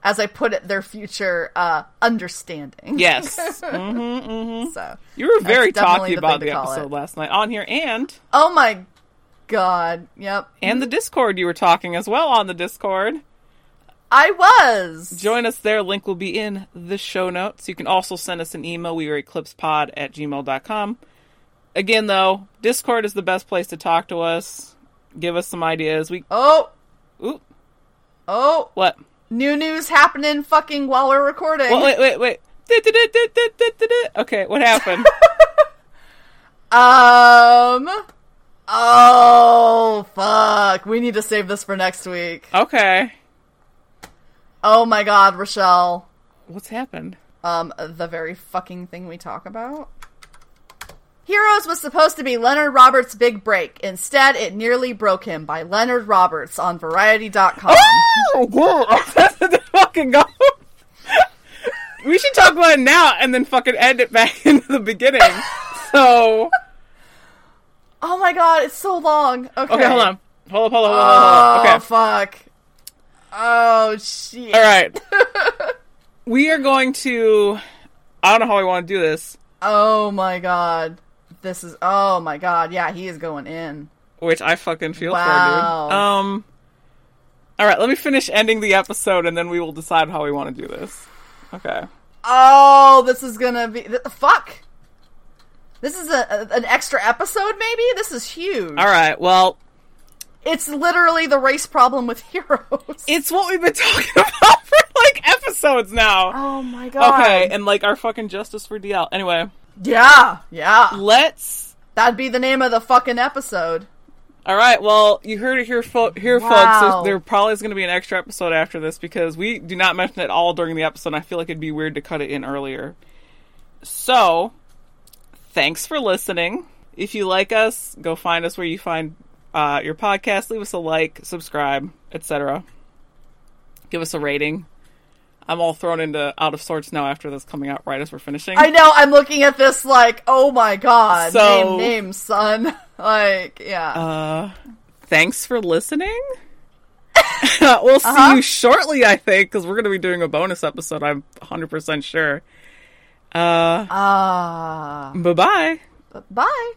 as I put it, their future uh, understanding. Yes. mm-hmm, mm-hmm. So, You were very talky the about the episode it. last night on here and oh my god, yep, and the Discord you were talking as well on the Discord. I was. Join us there. Link will be in the show notes. You can also send us an email. We are eclipsepod at gmail.com. Again, though, Discord is the best place to talk to us. Give us some ideas. We Oh, ooh, oh, what? New news happening fucking while we're recording. Well, wait, wait, wait. Okay, what happened? Um. Oh fuck! We need to save this for next week. okay, Oh my god, Rochelle. what's happened? Um, the very fucking thing we talk about. Heroes was supposed to be Leonard Roberts' big break. Instead, it nearly broke him by Leonard Roberts on Variety.com. Oh, whoa! fucking go. we should talk about it now and then fucking end it back into the beginning. So, Oh my god, it's so long. Okay, okay, hold on. Hold up, hold up, hold up, hold Oh up. Okay. fuck. Oh shit. All right. we are going to. I don't know how we want to do this, Oh my god. This is. Oh my god. Yeah, he is going in. which I fucking feel Wow. for, dude. Um. All right, let me finish ending the episode, and then we will decide how we want to do this. Okay. Oh, this is gonna be th- fuck. This is a, a- an extra episode, maybe. This is huge. All right. Well, It's literally the race problem with heroes. it's what we've been talking about for like episodes now. oh my god. Okay, and like our fucking justice for DL. Anyway, yeah, yeah. let's. That'd be the name of the fucking episode. All right. Well, you heard it here, fo- here, folks. There's, there probably is going to be an extra episode after this because we do not mention it all during the episode. and I feel like it'd be weird to cut it in earlier. So, thanks for listening. If you like us, go find us where you find uh, your podcast. Leave us a like, subscribe, etc. Give us a rating. I'm all thrown into out of sorts now after this coming out right as we're finishing. I know. I'm looking at this like, oh my god. So- name, name, son. like, yeah. Uh, thanks for listening. we'll see Uh-huh. you shortly, I think, because we're going to be doing a bonus episode. I'm 100% sure. Uh, Ah. bye bye. Bye.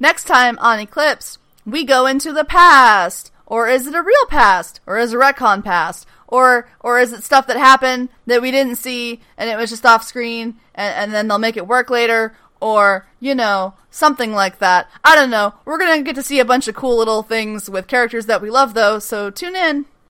Next time on Eclipse, we go into the past. Or is it a real past? Or is it a retcon past? Or or is it stuff that happened that we didn't see and it was just off screen and, and then they'll make it work later? Or, you know, something like that. I don't know. We're gonna get to see a bunch of cool little things with characters that we love though, so tune in.